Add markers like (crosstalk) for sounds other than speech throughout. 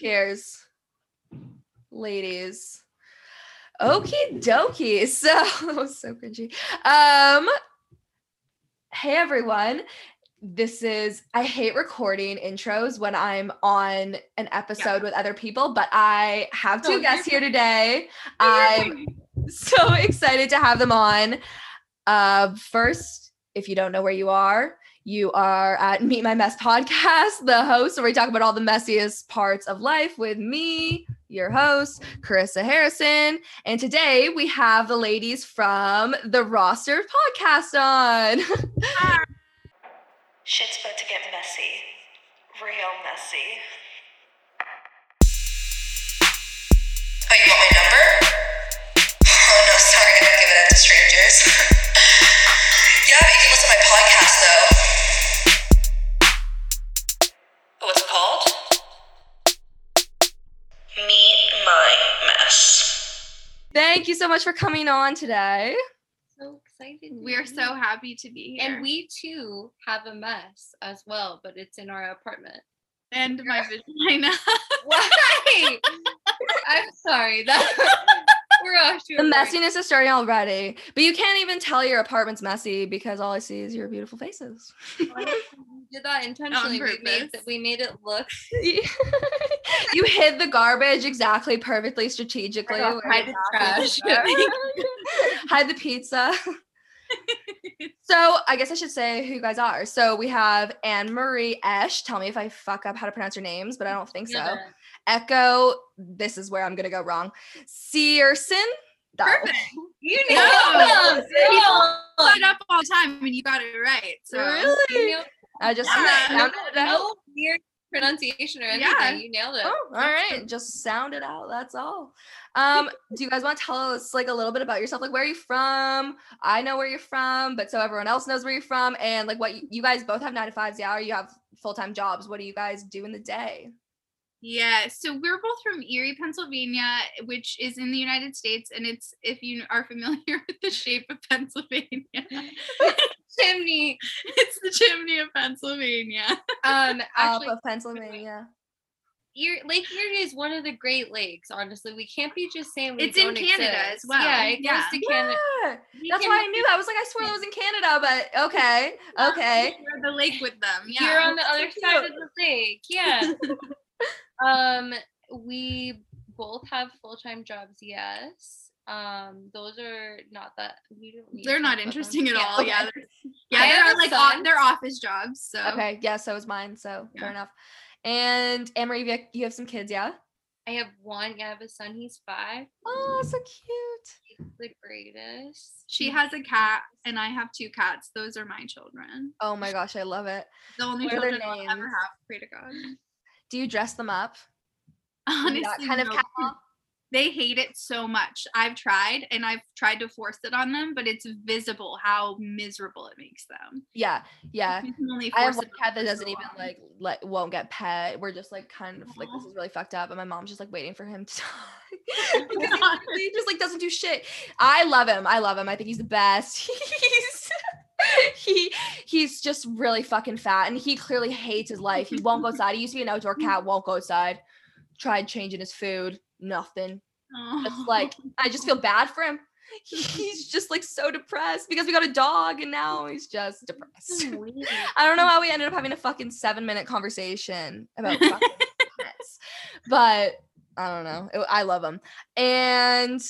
Cheers, ladies. Okie dokie. (laughs) So that was so cringy. Um, hey everyone. This is I hate recording intros when I'm on an episode with other people, but I have two guests here today. I'm so (laughs) excited to have them on. Uh, first, if you don't know where you are, you are at (laughs) Meet My Mess podcast, the host where we talk about all the messiest parts of life with me, your host, Carissa Harrison. And today we have the ladies from the roster podcast on. (laughs) Shit's about to get messy. Real messy. Oh, you want my number? Oh no, sorry, I don't give it out to strangers. (laughs) yeah, but you can listen to my podcast though. Thank you so much for coming on today. So excited. We're so happy to be here. And we too have a mess as well, but it's in our apartment. and my (laughs) vagina. (laughs) Why? I'm sorry. That (laughs) we're off to The a great- messiness is starting already, but you can't even tell your apartment's messy because all I see is your beautiful faces. We did that intentionally. We made, purpose. we made it look. (laughs) you hid the garbage exactly perfectly strategically. Hide the trash. (laughs) hide the pizza. so I guess I should say who you guys are. So we have Anne Marie Esch. Tell me if I fuck up how to pronounce your names, but I don't think so. Yeah. Echo. This is where I'm gonna go wrong. Searson. That- Perfect. You No, know. people Put it up all the time and you got it right. So Really? You know, I just Yeah. sounded it out. no weird pronunciation or anything. Yeah. You nailed it. Oh, all right. Just sound it out. That's all. Um, (laughs) do you guys want to tell us like a little bit about yourself? Like where are you from? I know where you're from, but so everyone else knows where you're from. And like what you, you guys both have nine to fives, yeah, or you have full-time jobs. What do you guys do in the day? Yeah, so we're both from Erie, Pennsylvania, which is in the United States, and it's if you are familiar (laughs) with the shape of Pennsylvania, (laughs) Chimney. it's the chimney of Pennsylvania. (laughs) Um, actually, of Pennsylvania. Erie, Lake Erie is one of the Great Lakes. Honestly, we can't be just saying we It's in Canada as well. Yeah, it goes Yeah. to Canada. Yeah, that's why I knew. I was like, I swear that was in Canada, but okay, okay. Share the lake with them. Yeah. You're on the so other side of the lake. Yeah. Um, we both have full time jobs. Yes. Um, those are not that we don't. Need They're not interesting them. at all. Yeah. okay. they're- Yeah, they're (laughs) like son. o- they're office jobs. So Okay, yeah, so is mine. So fair enough. Anne Marie, you have- some kids, yeah? I have one. Yeah, I have a son. He's five. Oh, so cute. He's the greatest. she has a cat and I have two cats. Those are my children. Oh my gosh, I love it. The only What children I'll ever have. Pray to God. Do you dress them up? Honestly, that kind of no. cat mom? they hate it so much. I've tried and I've tried to force it on them, but it's visible how miserable it makes them. Yeah, yeah. I have one cat that doesn't so even long. like let won't get pet. We're just like kind of like this is really fucked up, and my mom's just like waiting for him to (laughs) (laughs) because he, just like doesn't do shit. I love him. I love him. I think he's the best. (laughs) He's (laughs) he he's just really fucking fat, and he clearly hates his life. He won't go (laughs) outside. He used to be an outdoor mm-hmm. cat. Won't go outside. Tried changing his food. Nothing. It's Oh. like I just feel bad for him. (laughs) He's just like so depressed because we got a dog and now he's just depressed. I don't know how we ended up having a fucking seven minute conversation about fucking pets, but I don't know. It- I love him. And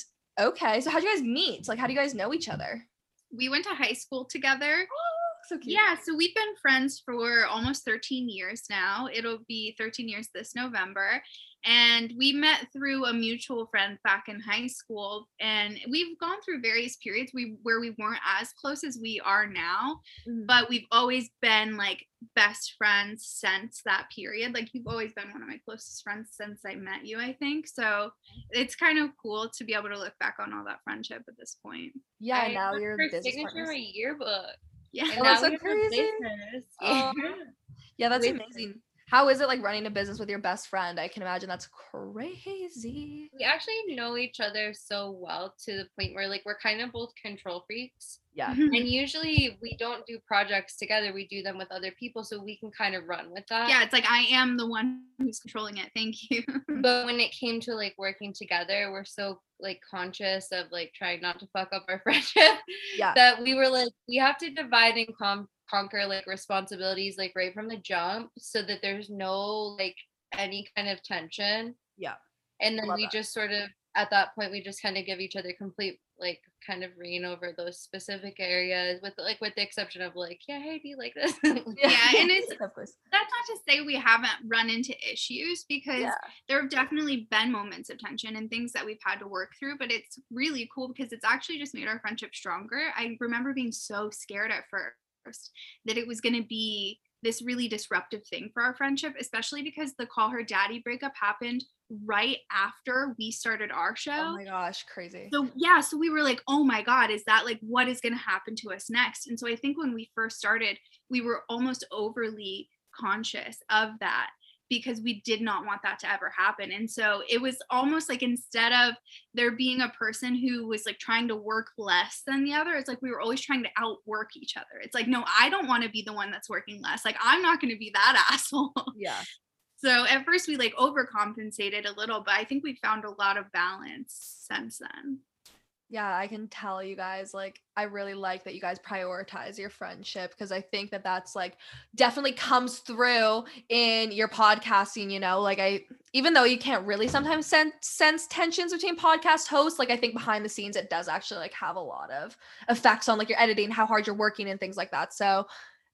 okay, so how do you guys meet? Like, how do you guys know each other? We went to high school together. Oh, So cute. Yeah, so we've been friends for almost 13 years now. It'll be 13 years this November. And we met through a mutual friend back in high school. And we've gone through various periods we, where we weren't as close as we are now, Mhm. but we've always been like best friends since that period. Like you've always been one of my closest friends since I met you, I think. So it's kind of cool to be able to look back on all that friendship at this point. yeah. I now you're her business signature partners. my yearbook. Yeah. And Oh, that's so we have a crazy. Oh. (laughs) Yeah. That's amazing. How is it like running a business with your best friend? I can imagine that's crazy. We actually know each other so well to the point where like we're kind of both control freaks. Yeah. (laughs) And usually we don't do projects together, we do them with other people so we can kind of run with that. yeah, it's like I am the one who's controlling it. Thank you. (laughs) But when it came to like working together, we're so like conscious of like trying not to fuck up our (laughs) friendship Yeah. that we were like we have to divide and com- conquer like responsibilities like right from the jump so that there's no like any kind of tension. Yeah. And then Love we that. just sort of at that point we just kind of give each other complete like kind of reign over those specific areas with like with the exception of like yeah hey do you like this (laughs) Yeah, and (laughs) it's- of course. That's not to say we haven't run into issues because Yeah. there have definitely been moments of tension and things that we've had to work through, but it's really cool because it's actually just made our friendship stronger. I remember being so scared at first that it was going to be this really disruptive thing for our friendship, especially because the call her daddy breakup happened right after we started our show. Oh my gosh, crazy. So yeah, so we were like, oh my God, is that like what is going to happen to us next? And so I think when we first started, we were almost overly conscious of that because we did not want that to ever happen. And so it was almost like instead of there being a person who was like trying to work less than the other, it's like we were always trying to outwork each other. It's like, no, I don't want to be the one that's working less. Like, I'm not going to be that (laughs) asshole. yeah. So at first we like overcompensated a little, but I think we found a lot of balance since then. Yeah, I can tell you guys like I really like that you guys prioritize your friendship because I think that that's like definitely comes through in your podcasting, you know? Like I even though you can't really sometimes sense sense tensions between podcast hosts, like I think behind the scenes it does actually like have a lot of effects on like your editing, how hard you're working and things like that. So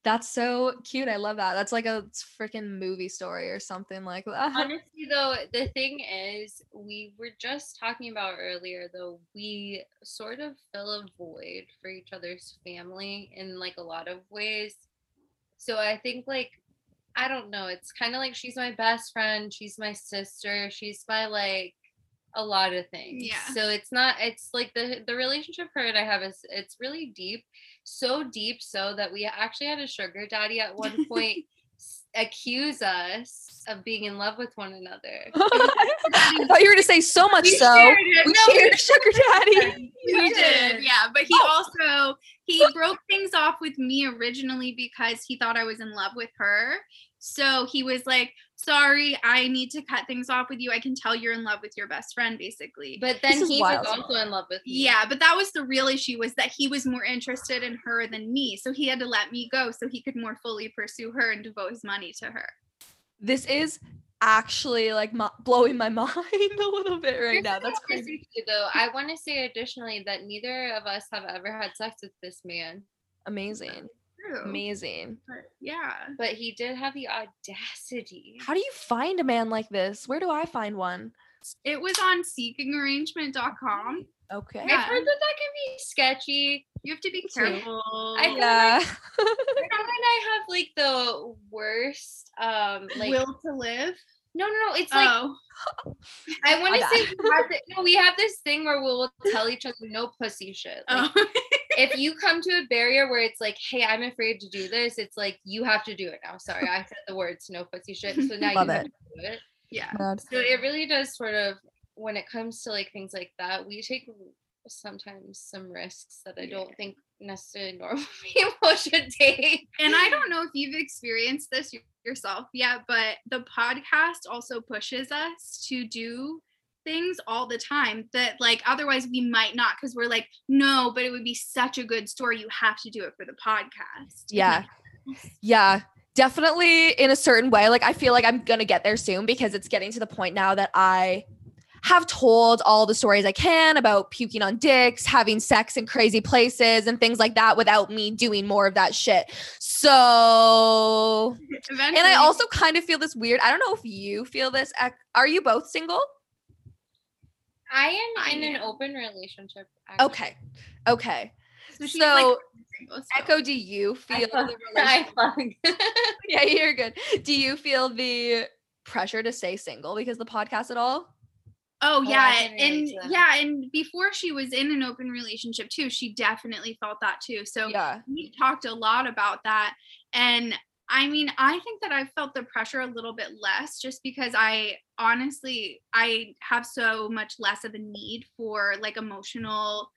that's so cute. I love that. That's like a freaking movie story or something like that. (laughs) Honestly, though, the thing is, we were just talking about earlier, though, we sort of fill a void for each other's family in like a lot of ways. So I think, like, I don't know, it's kind of like she's my best friend, she's my sister, she's my like a lot of things. Yeah. So it's not, it's like the the relationship her and I have is it's really deep, so deep, so that we actually had a sugar daddy at one (laughs) point accuse us of being in love with one another. (laughs) (laughs) I thought you were gonna say so much We so. shared. We No, shared a sugar daddy. we did, yeah. But he Oh. also he broke things off with me originally because he thought I was in love with her. So he was like, "Sorry, I need to cut things off with you. I can tell you're in love with your best friend, basically." But then he wild. was also in love with me. yeah, but that was the real issue was that he was more interested in her than me. So he had to let me go so he could more fully pursue her and devote his money to her. This is actually like mo- blowing my (laughs) mind a little bit right Here's now. That's crazy. say though. I want to say additionally that neither of us have ever had sex with this man, Amazing. True. Amazing. But yeah. but he did have the audacity. How do you find a man like this? Where do I find one? It was on seekingarrangement.com. Okay. I've heard that that can be sketchy. You have to be careful. I Yeah. Cameron and I have like the worst. Um, like will to live. no, no, no. It's like oh, (laughs) I want to say we have, the, no, we have this thing where we'll tell each other no pussy shit. Like, oh. (laughs) if you come to a barrier where it's like, hey, I'm afraid to do this, it's like you have to do it now. Sorry, I said the words no pussy shit. So now Love you have to do it. yeah. God. So it really does sort of when it comes to like things like that, we take sometimes some risks that I don't think necessarily normal (laughs) people should take. And I don't know if you've experienced this yourself yet, but the podcast also pushes us to do things all the time that like otherwise we might not because we're like no but it would be such a good story you have to do it for the podcast Yeah. (laughs) Yeah. Definitely in a certain way. Like I feel like I'm gonna get there soon because it's getting to the point now that I have told all the stories I can about puking on dicks, having sex in crazy places and things like that without me doing more of that shit. So Eventually, and I also kind of feel this weird. I don't know if you feel this. Are you both single? I am I in an open relationship. actually. Okay. Okay. so, So, like, single. Echo, do you feel plug- the (laughs) relationship? plug. (laughs) yeah, you're good. Do you feel the pressure to stay single because of the podcast at all? Oh, oh I yeah, and yeah, and before she was in an open relationship too, she definitely felt that too. So Yeah. we talked a lot about that, and I mean, I think that I've felt the pressure a little bit less just because I honestly I have so much less of a need for like emotional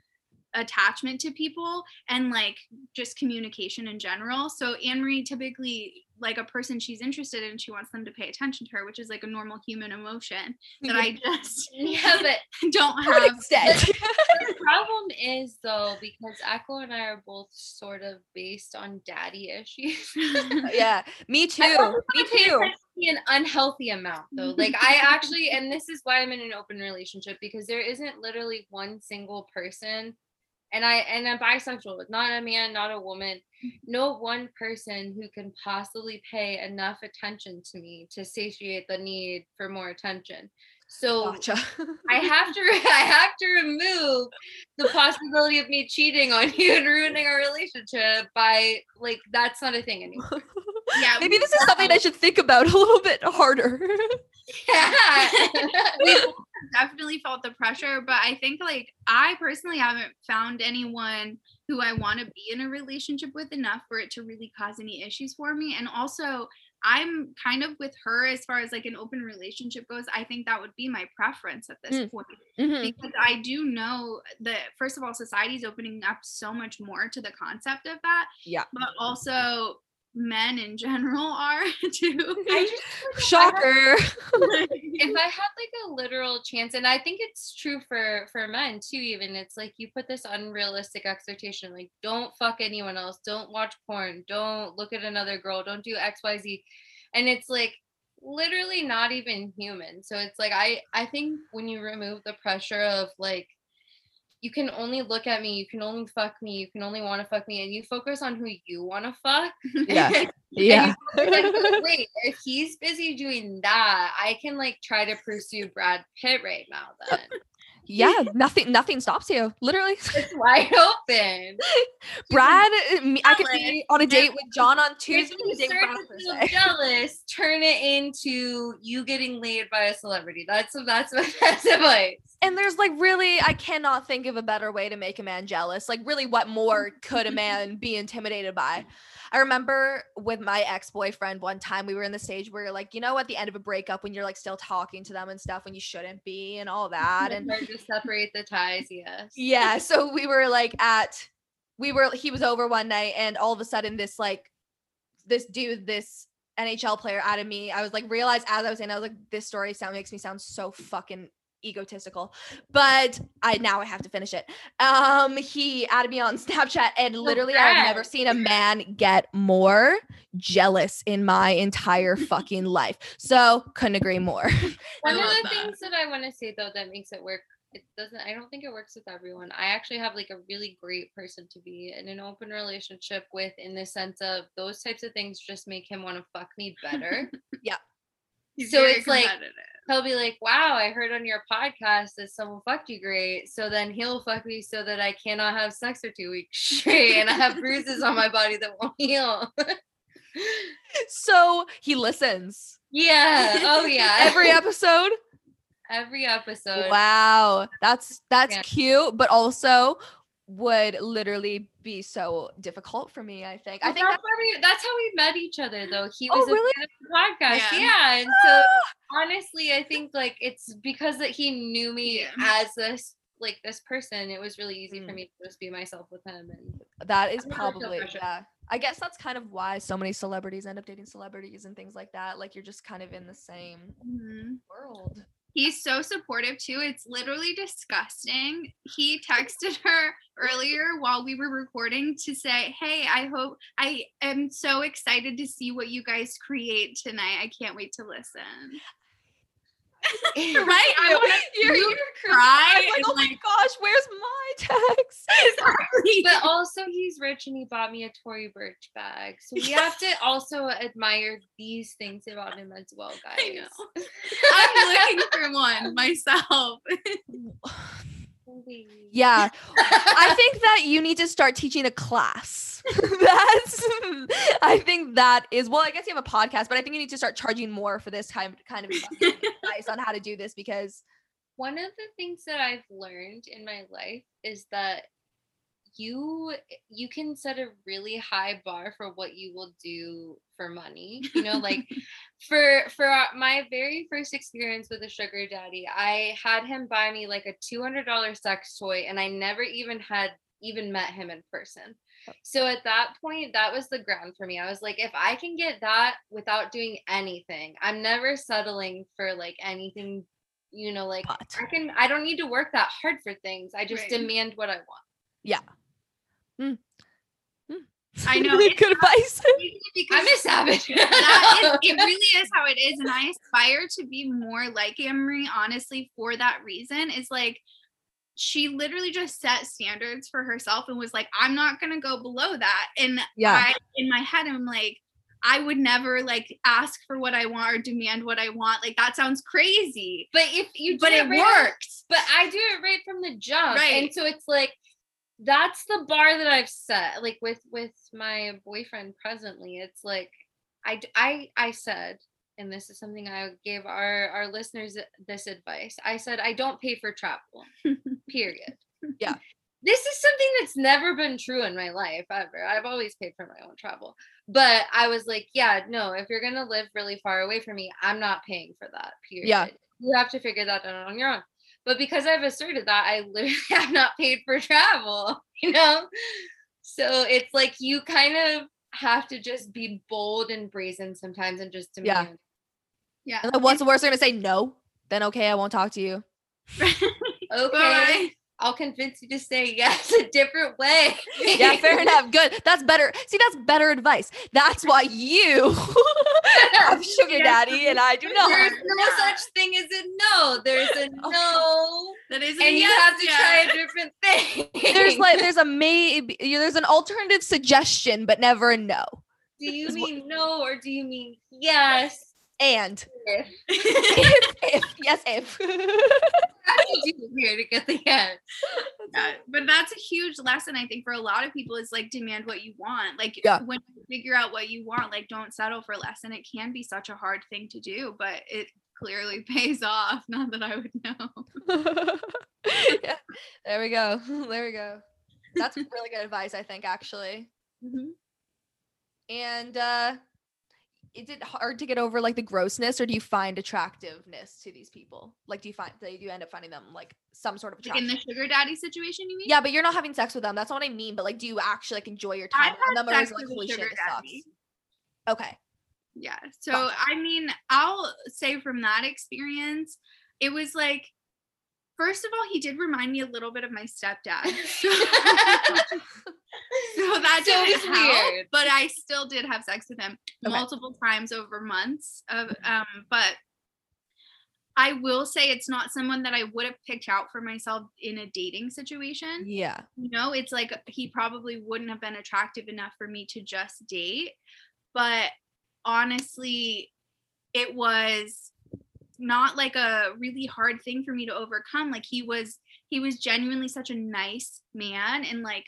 attachment to people and like just communication in general. So Anne Marie typically like a person she's interested in, she wants them to pay attention to her, which is like a normal human emotion that I just (laughs) Yeah, but (laughs) don't have. extent. (laughs) the problem is though because Echo and I are both sort of based on daddy issues. yeah, me too. Me too. an unhealthy amount though. Like I actually, and this is why I'm in an open relationship because there isn't literally one single person, and I and I'm bisexual, not a man, not a woman, no one person who can possibly pay enough attention to me to satiate the need for more attention. So Gotcha. I have to (laughs) I have to remove the possibility of me cheating on you and ruining our relationship by like that's not a thing anymore. (laughs) Yeah, Maybe this is something I should think about a little bit harder. Yeah. (laughs) We definitely felt the pressure, but I think like I personally haven't found anyone who I want to be in a relationship with enough for it to really cause any issues for me. And also, I'm kind of with her as far as like an open relationship goes. I think that would be my preference at this Mm. point Mhm. because I do know that first of all, society's opening up so much more to the concept of that. Yeah. But also men in general (laughs) are too. Just Shocker. (laughs) if (laughs) I had like a literal chance, and I think it's true for for men too, even it's like you put this unrealistic expectation, like don't fuck anyone else, don't watch porn, don't look at another girl, don't do XYZ. And it's like literally not even human. So it's like I I think when you remove the pressure of like you can only look at me, you can only fuck me, you can only want to fuck me, and you focus on who you want to fuck. (laughs) Yeah. (laughs) Yeah. like, (laughs) wait, if he's busy doing that, I can like try to pursue Brad Pitt right now. Then Yeah. (laughs) Nothing. Nothing stops you. Literally. it's wide open. (laughs) Brad. me- I could be on a date with John on Tuesday. you and a date with start to feel jealous, turn it into you getting laid by a celebrity. That's that's my best (laughs) advice. And there's like really, I cannot think of a better way to make a man jealous. Like, really, what more could a man be intimidated by? I remember with my ex boyfriend one time, we were in the stage where you're like, you know, at the end of a breakup, when you're like still talking to them and stuff, when you shouldn't be, and all (laughs) that. And to separate the ties. Yes. yeah, so we were like at, we were, he was over one night, and all of a sudden, this like, this dude, this NHL player out of me, I was like, realized as I was saying, I was like, this story sound makes me sound so fucking egotistical but i now i have to finish it um he added me on (laughs) snapchat and literally i've never seen a man get more jealous in my entire (laughs) fucking life so couldn't agree more (laughs) One of the that. things that I want to say though that makes it work, it doesn't. I don't think it works with everyone. I actually have like a really great person to be in an open relationship with, in the sense of those types of things just make him want to fuck me better. He's So it's like- he'll be like, "Wow, I heard on your podcast that someone fucked you great." So then he'll fuck me so that I cannot have sex for two weeks (laughs) straight, and I have bruises on my body that won't heal. (laughs) so he listens yeah. Oh yeah. (laughs) every episode every episode. wow that's that's Yeah. cute but also would literally be so difficult for me i think i think that's, where we, that's how we met each other, though. He Oh, was a really? fan of the podcast, Yeah. yeah. And so (gasps) honestly, I think like it's because that he knew me Yeah. as this like this person. It was really easy for Mm. me to just be myself with him. And That is I'm probably pressure. yeah. I guess that's kind of why so many celebrities end up dating celebrities and things like that. Like you're just kind of in the same Mhm. world. He's so supportive too. It's literally disgusting. He texted (laughs) her earlier while we were recording to say, Hey, I hope I am so excited to see what you guys create tonight. I can't wait to listen. (laughs) Right? I want You're, to you're cry I'm like, and, oh my gosh, where's my (laughs) text? but also he's rich and he bought me a Tory Burch bag. So we have to (laughs) also admire these things about him as well, guys. I know. I'm looking for one myself. Yeah. I think that you need to start teaching a class. (laughs) That's I think that is well, I guess you have a podcast, but I think you need to start charging more for this kind kind of (laughs) advice on how to do this because One of the things that I've learned in my life is that you you can set a really high bar for what you will do for money you know like (laughs) for for uh, my very first experience with a sugar daddy i had him buy me like a $200 sex toy and i never even had even met him in person oh. so at that point that was the ground for me i was like if i can get that without doing anything i'm never settling for like anything you know like But i can i don't need to work that hard for things i just Right. demand what i want yeah. Mm. Mm. (laughs) I know, it's Good advice. (laughs) because i'm a savage that is, (laughs) it really is how it is and i aspire to be more like Emery honestly for that reason. Is like she literally just set standards for herself and was like i'm not going to go below that. And Yeah. I, in my head i'm like i would never like ask for what i want or demand what i want. Like that sounds crazy. But if you do but it right- worked but i do it right from the jump. Right. and so it's like that's the bar that i've set like with with my boyfriend presently. It's like I I I said and this is something i gave our our listeners this advice. I said i don't pay for travel (laughs) period. Yeah. this is something that's never been true in my life ever. I've always paid for my own travel. But i was like yeah no if you're gonna live really far away from me i'm not paying for that period. Yeah. you have to figure that out on your own but because i've asserted that i literally (laughs) have not paid for travel (laughs) you know so it's like you kind of have to just be bold and brazen sometimes and just Yeah. demand yeah And then what's the worst? They're gonna say no. Then okay, I won't talk to you. (laughs) okay Bye. I'll convince you to say yes (laughs) a different way Yeah, fair enough. Good. That's better. See, that's better advice. That's why you (laughs) have (laughs) sugar Yes. daddy and I do not. There's no Yeah. such thing as a no. There's a no, that is and you have to try a different thing. There's like there's a maybe there's an alternative suggestion, but never a no. do you is what- mean no or do you mean yes? And If. if, if yes, if. You do here to get the but that's a huge lesson I think for a lot of people is like demand what you want. Like Yeah. when you figure out what you want, like don't settle for less. And it can be such a hard thing to do, but it clearly (laughs) pays off. Not that I would know. (laughs) yeah, there we go. (laughs) There we go. That's really good advice, I think, actually. And uh is it hard to get over like the grossness or do you find attractiveness to these people? Like do you find that you end up finding them like some sort of Like in the sugar daddy situation, you mean? yeah, but you're not having sex with them. That's not what I mean. But like, do you actually like enjoy your time I've them, or is sex it like, holy shit, sugar this sucks? daddy. Okay. Yeah. So Gotcha. I mean, I'll say from that experience, it was like, first of all, he did remind me a little bit of my stepdad. So, (laughs) (laughs) so that So didn't help, weird. but I still did have sex with him Okay. multiple times over months. Of um, but I will say it's not someone that I would have picked out for myself in a dating situation Yeah. you know it's like he probably wouldn't have been attractive enough for me to just date but honestly it was not like a really hard thing for me to overcome like he was he was genuinely such a nice man and like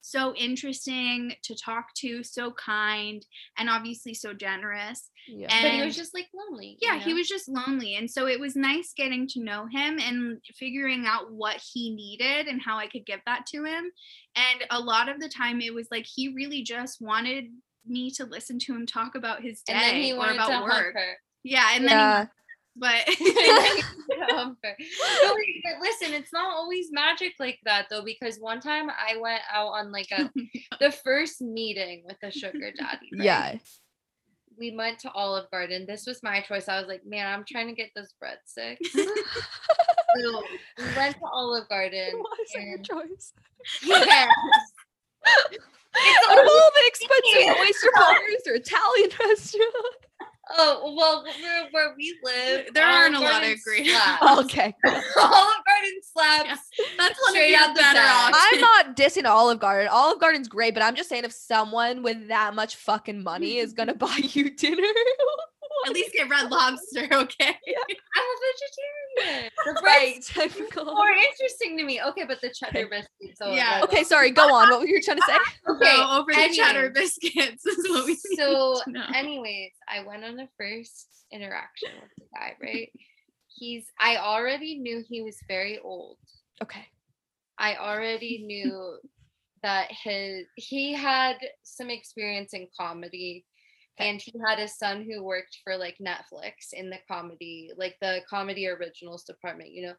so interesting to talk to so kind and obviously so generous Yeah. And- but he was just like lonely. you yeah he was just lonely and so it was nice getting to know him and figuring out what he needed and how i could give that to him and a lot of the time it was like he really just wanted me to listen to him talk about his day And then he or about to work her. yeah and then yeah. But (laughs) um, her. No, but listen, it's not always magic like that though, because one time I went out on like a (laughs) the first meeting with a sugar daddy. right? yeah. we went to Olive Garden. This was my choice. I was like, man, I'm trying to get this breadstick. (laughs) so we went to Olive Garden. Is that your choice? Yes. Out of all the expensive oyster bars or Italian restaurant. Oh well, where, where we live, There aren't a lot of Garden ingredients. slaps. (laughs) Oh, okay. (laughs) Olive Garden slaps. that's one Straight of out the better bag. I'm not dissing Olive Garden. Olive Garden's great, but I'm just saying if someone with that much fucking money is gonna (laughs) buy you dinner, at least get red (laughs) lobster (laughs) okay I'm a vegetarian. (laughs) The right? bread's typical. more interesting to me. Okay, but the cheddar Okay. biscuits. So Yeah. Okay, sorry. Go on. What were you trying to say? Okay. so over the cheddar anyways. biscuits is what we so to anyways i went on a first interaction with the guy right he's i already knew he was very old Okay. i already knew that his he had some experience in comedy Okay. And he had a son who worked for like Netflix in the comedy like the comedy originals department you know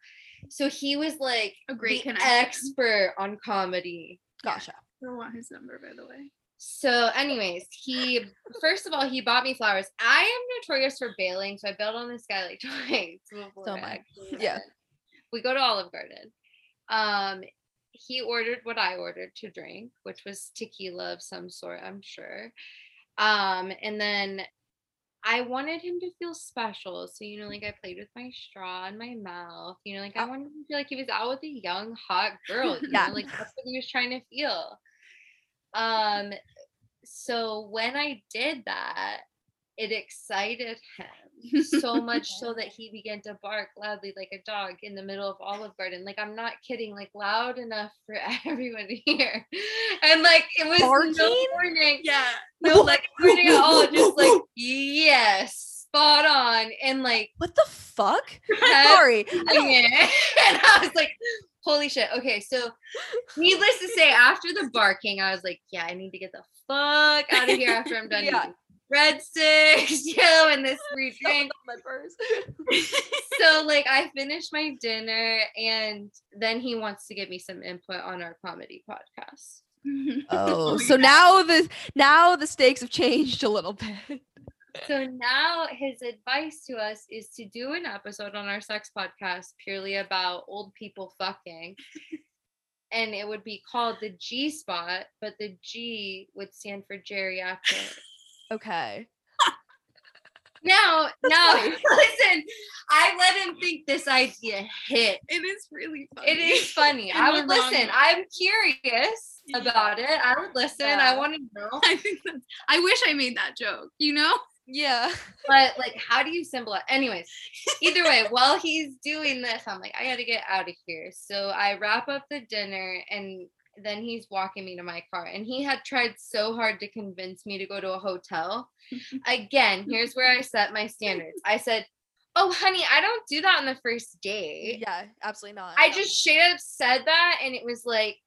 so he was like A great the expert on comedy Gotcha. I don't want his number, by the way. so anyways he first of all he bought me flowers i am notorious for bailing so i bailed on this guy like (laughs) twice So it am I. Yeah. we go to olive garden um he ordered what i ordered to drink which was tequila of some sort i'm sure um and then I wanted him to feel special. So, you know, like I played with my straw in my mouth. You know, like I Oh. wanted him to feel like he was out with a young, hot girl. (laughs) You Yeah. know, like that's what he was trying to feel. Um, so when I did that, it excited him so (laughs) much so that he began to bark loudly like a dog in the middle of Olive Garden. Like I'm not kidding, like loud enough for (laughs) everyone to hear. And like it was no Barking? warning. Yeah. No like warning at all. Just like (laughs) yes, spot on. And like What the fuck? Sorry. I doing don't- it. and I was like, holy shit. Okay, so needless to say, after the barking, I was like, yeah, I need to get the fuck out of here after I'm done Yeah. eating breadsticks, (laughs) you know, and this (laughs) free drink. my purse. (laughs) So like I finished my dinner and then he wants to give me some input on our comedy podcast. Oh, so now the now the stakes have changed a little bit. So now his advice to us is to do an episode on our sex podcast purely about old people fucking. And it would be called the G spot, but the G would stand for geriatric. Okay. Now, That's (laughs) now listen, I let him think this idea hit. it is really funny. It is funny. I would listen. I'm curious Yeah. about it. I would listen. Yeah. I want to know. I think that's. I wish I made that joke. You know. Yeah. (laughs) But like, how do you symbolize? Anyways, either way, while he's doing this, I'm like, I gotta get out of here. So I wrap up the dinner and then he's walking me to my car. And he had tried so hard to convince me to go to a hotel. Again, (laughs) here's where I set my standards. I said, Oh, honey, I don't do that on the first date. Yeah, absolutely not. I just straight up said that, and it was like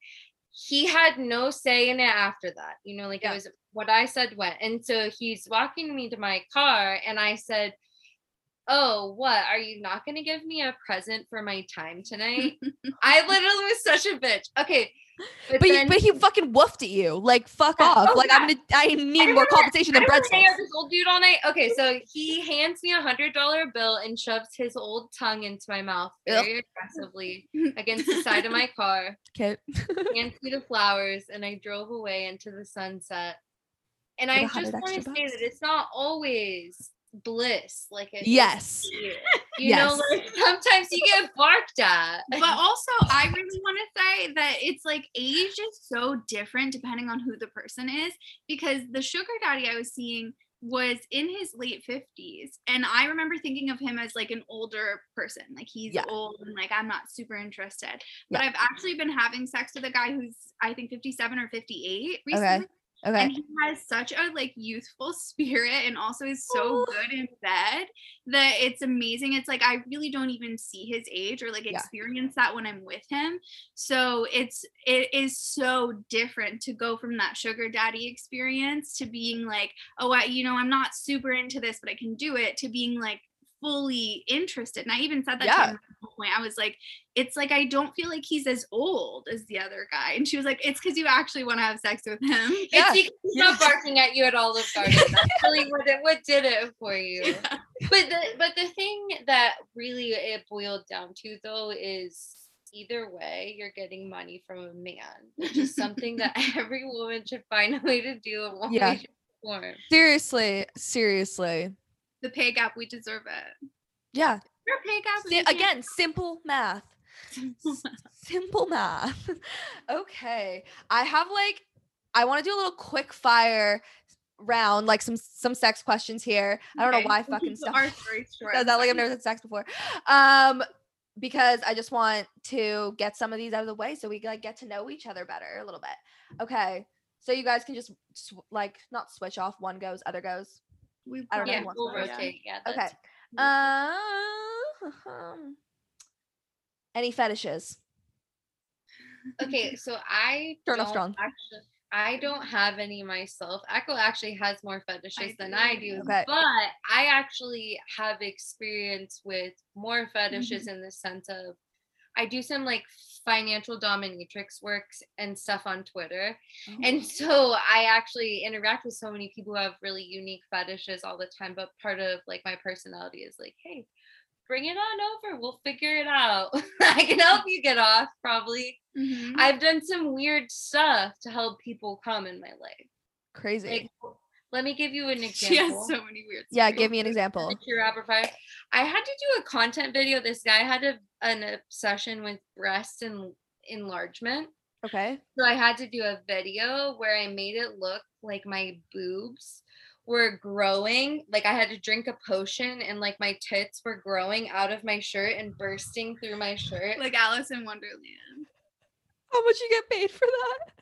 he had no say in it after that. You know, like Yeah. it was what I said went. And so he's walking me to my car, and I said, Oh, what? Are you not going to give me a present for my time tonight? (laughs) I literally was such a bitch. Okay. But, But, then but he fucking woofed at you. Like fuck Yeah, off. oh, like I'm gonna I need I more compensation than I remember hanging out breadsticks. this old dude all night. Okay, so he hands me a hundred dollar bill and shoves his old tongue into my mouth very aggressively against the side of my (laughs) car. Okay. hands me the flowers and I drove away into the sunset. And I just want to say that it's not always bliss like it Yes. (laughs) You know, Yes. like sometimes you get barked at. but also i really want to say that it's like age is so different depending on who the person is because the sugar daddy i was seeing was in his late 50s and i remember thinking of him as like an older person like he's Yeah. old and like i'm not super interested but Yeah. i've actually been having sex with a guy who's i think 57 or 58 recently Okay. Okay. and he has such a like youthful (laughs) spirit and also is so Aw. good in bed that it's amazing it's like i really don't even see his age or like Yeah. experience that when i'm with him so it's it is so different to go from that sugar daddy experience to being like oh I, you know i'm not super into this but i can do it to being like fully interested and i even said that Yeah. to him at one point i was like it's like I don't feel like he's as old as the other guy. And she was like, It's because you actually want to have sex with him. (laughs) It's Yeah. because he's not barking at you at Olive (laughs) Garden. That's really what it, what did it for you. But the but the thing that really it boiled down to though is either way you're getting money from a man, which is something that (laughs) every woman should find a way to do in one Yeah. way, shape, or form. seriously. Seriously. The pay gap, we deserve it. Yeah. Your pay gap Si- again, simple math. Simple math. (laughs) okay. I have like I want to do a little quick fire round, like some some sex questions here. I don't know why (laughs) fucking stuff. Our (laughs) story short. Does that like I've never had sex before. Um, because I just want to get some of these out of the way so we like get to know each other better a little bit. Okay. So you guys can just sw- like not switch off. One goes, other goes. We've I don't Yeah, wants we'll rotate. Yeah. Okay. that's- Uh, (laughs) any fetishes? okay, so I Turn off don't strong. Actually, I don't have any myself. Echo actually has more fetishes than I do. do, Okay. but I actually have experience with more fetishes Mm-hmm. in the sense of I do some like financial dominatrix works and stuff on Twitter. Oh. And so I actually interact with so many people who have really unique fetishes all the time. But part of like my personality is like, hey, bring it on over. We'll figure it out. (laughs) I can help you get off, probably. Mhm. I've done some weird stuff to help people come in my life. Crazy. Like, let me give you an example. (laughs) She has example. so many weird. yeah, stories. give me an example. It's your rapid fire. I had to do a content video. This guy had a, an obsession with breast and enlargement. Okay. So I had to do a video where I made it look like my boobs were growing. Like I had to drink a potion and like my tits were growing out of my shirt and bursting through my shirt. like Alice in Wonderland. How much you get paid for that?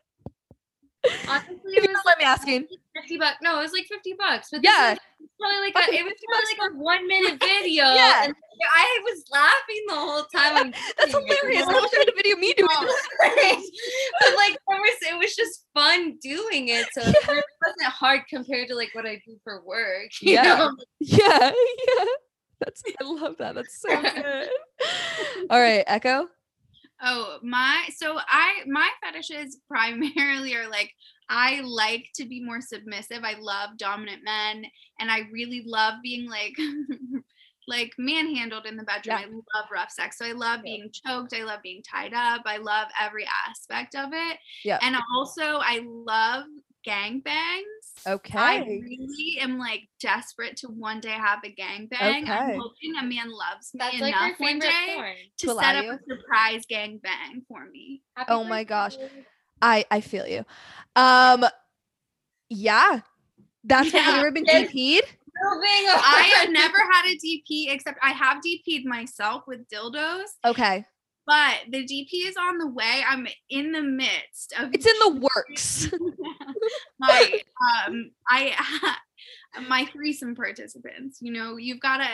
Honestly, it was let me asking. 50 bucks. No, it was like 50 bucks. But Yeah. was probably like a, it was probably like a one minute video. (laughs) Yeah. And I was laughing the whole time. I'm (laughs) That's hilarious. I wish I had a video of me doing (laughs) it. but like was, it was just fun doing it. So it really wasn't hard compared to like what I do for work. Yeah. know? Yeah, yeah. That's I love that. That's so good. All right, Echo. Oh, my so I my fetishes (laughs) primarily are like I like to be more submissive. I love dominant men and I really love being like (laughs) like manhandled in the bedroom. Yeah. I love rough sex. So I love Yeah. being choked. I love being tied up. I love every aspect of it. Yeah. And also I love gangbangs. Okay. I really am like desperate to one day have a gangbang. Okay. I'm hoping a man loves me That's like enough one day porn. To to set up you? a surprise gangbang for me. Happy Oh my gosh. I I feel you. Um yeah. That's why have you ever been Yes. DP'd? I have never (laughs) had a DP except I have DP'd myself with dildos, Okay. but the DP is on the way. I'm in the midst of It's in the works. (laughs) (laughs) my um I (laughs) my threesome participants. You know, you've got to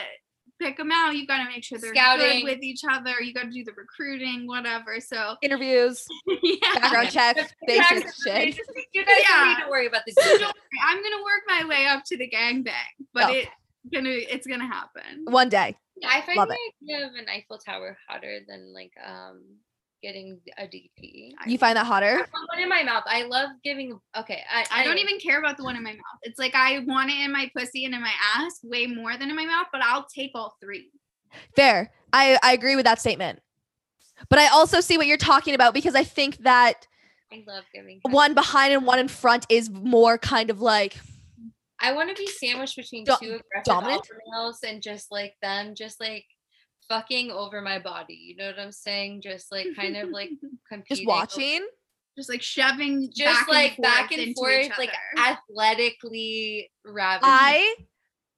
pick them out. You've got to make sure they're Scouting. good with each other. You got to do the recruiting, whatever. So Interviews, (laughs) yeah. background checks, basic shit. You guys don't need to worry about this. (laughs) So don't worry, I'm gonna work my way up to the gangbang, but Oh. it gonna it's gonna happen. One day. I find Love the idea of an Eiffel Tower hotter than like um getting a DP. You find that I hotter? want one in my mouth. I love giving. Okay, I, I don't even care about the one in my mouth. It's like I want it in my pussy and in my ass way more than in my mouth, but I'll take all three. Fair. I, I agree with that statement. But I also see what you're talking about because I think that I love giving. one behind and one in front is more kind of like I want to be sandwiched between Do- two aggressive dominant? males and just like them, just like fucking over my body. You know what I'm saying? Just like kind of like (laughs) competing. just over- watching. just like shoving Just back like and back and forth, like athletically ravaging. I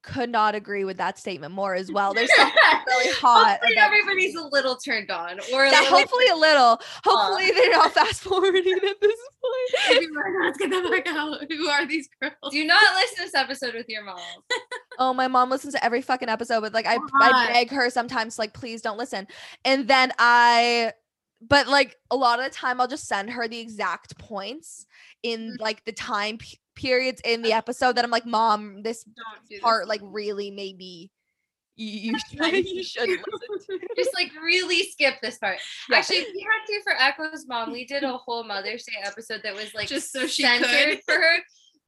could not agree with that statement more as well. There's (laughs) something really hot Hopefully everybody's a little turned on, or a yeah, little hopefully a little. Hopefully they're not fast forwarding at this point. People are like, Let's get the fuck out. Who are these girls? Do not listen to this episode with your mom. (laughs) Oh, my mom listens to every fucking episode, but like I, I beg her sometimes, like, please don't listen. And then I, but like a lot of the time, I'll just send her the exact points in Mm. like the time p- periods in the uh-huh. episode that I'm like, mom, this do this. part like really maybe you (laughs) you, should, you should listen to. (laughs) Just like really skip this part. Yeah. Actually, we had to for Echo's mom. We did a whole Mother's Day episode that was like Just so she censored could. for her.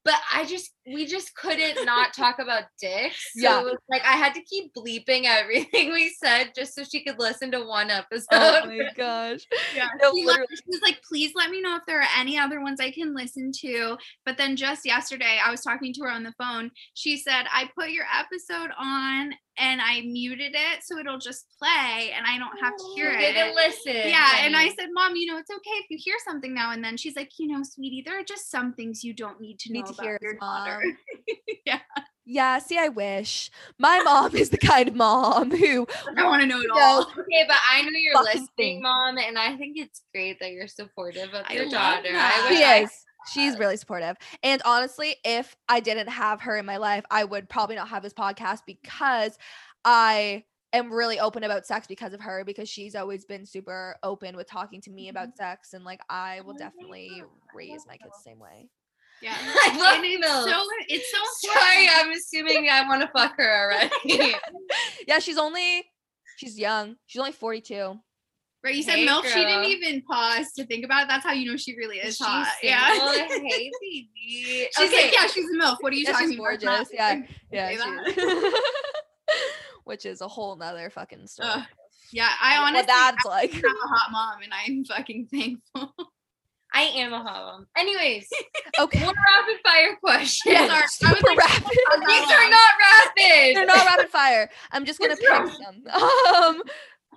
But I just we just couldn't not talk about dicks. So Yeah. it was like I had to keep bleeping everything (laughs) we said just so she could listen to one oh episode. Oh my gosh. (laughs) Yeah, No, she, literally. she was like, please let me know if there are any other ones I can listen to. But then just yesterday, I was talking to her on the phone. She said, I put your episode on and I muted it so it'll just play and I don't have to hear You it. didn't listen. Yeah, and I said, Mom, you know, it's okay if you hear something now and then. She's like, you know, sweetie, there are just some things you don't need to Need know to about hear your as daughter. mom. (laughs) yeah, Yeah, see, I wish. My mom is the kind of mom who I want to know it all. Okay, but I know you're listening, thing. mom, and I think it's great that you're supportive of I your daughter. that. I wish she I is. She's really supportive. And honestly, if I didn't have her in my life, I would probably not have this podcast because I am really open about sex because of her because she's always been super open with talking to me Mm-hmm. about sex and like I will Oh, definitely raise my kids the same way. Yeah. (laughs) I love so it's so (laughs) Sorry, important. I'm assuming I want to fuck her (laughs) already. yeah, she's only she's young. She's only 42. Right, you said Hey, milk. She didn't even pause to think about it. That's how you know she really is She's hot. single. Yeah. (laughs) hey, (laughs) baby. She's okay. like, yeah, she's a milf. What are you Yeah, talking about? Gorgeous. Yeah. (laughs) Yeah. Which is a whole nother fucking story. Ugh, Yeah, I honestly what that's like. have a hot mom, and I'm fucking thankful. I am a hot mom. Anyways, Okay. more rapid fire questions. Yeah, Sorry, I was super like, rapid. These are not rapid. They're not rapid fire. I'm just gonna pick some. Um,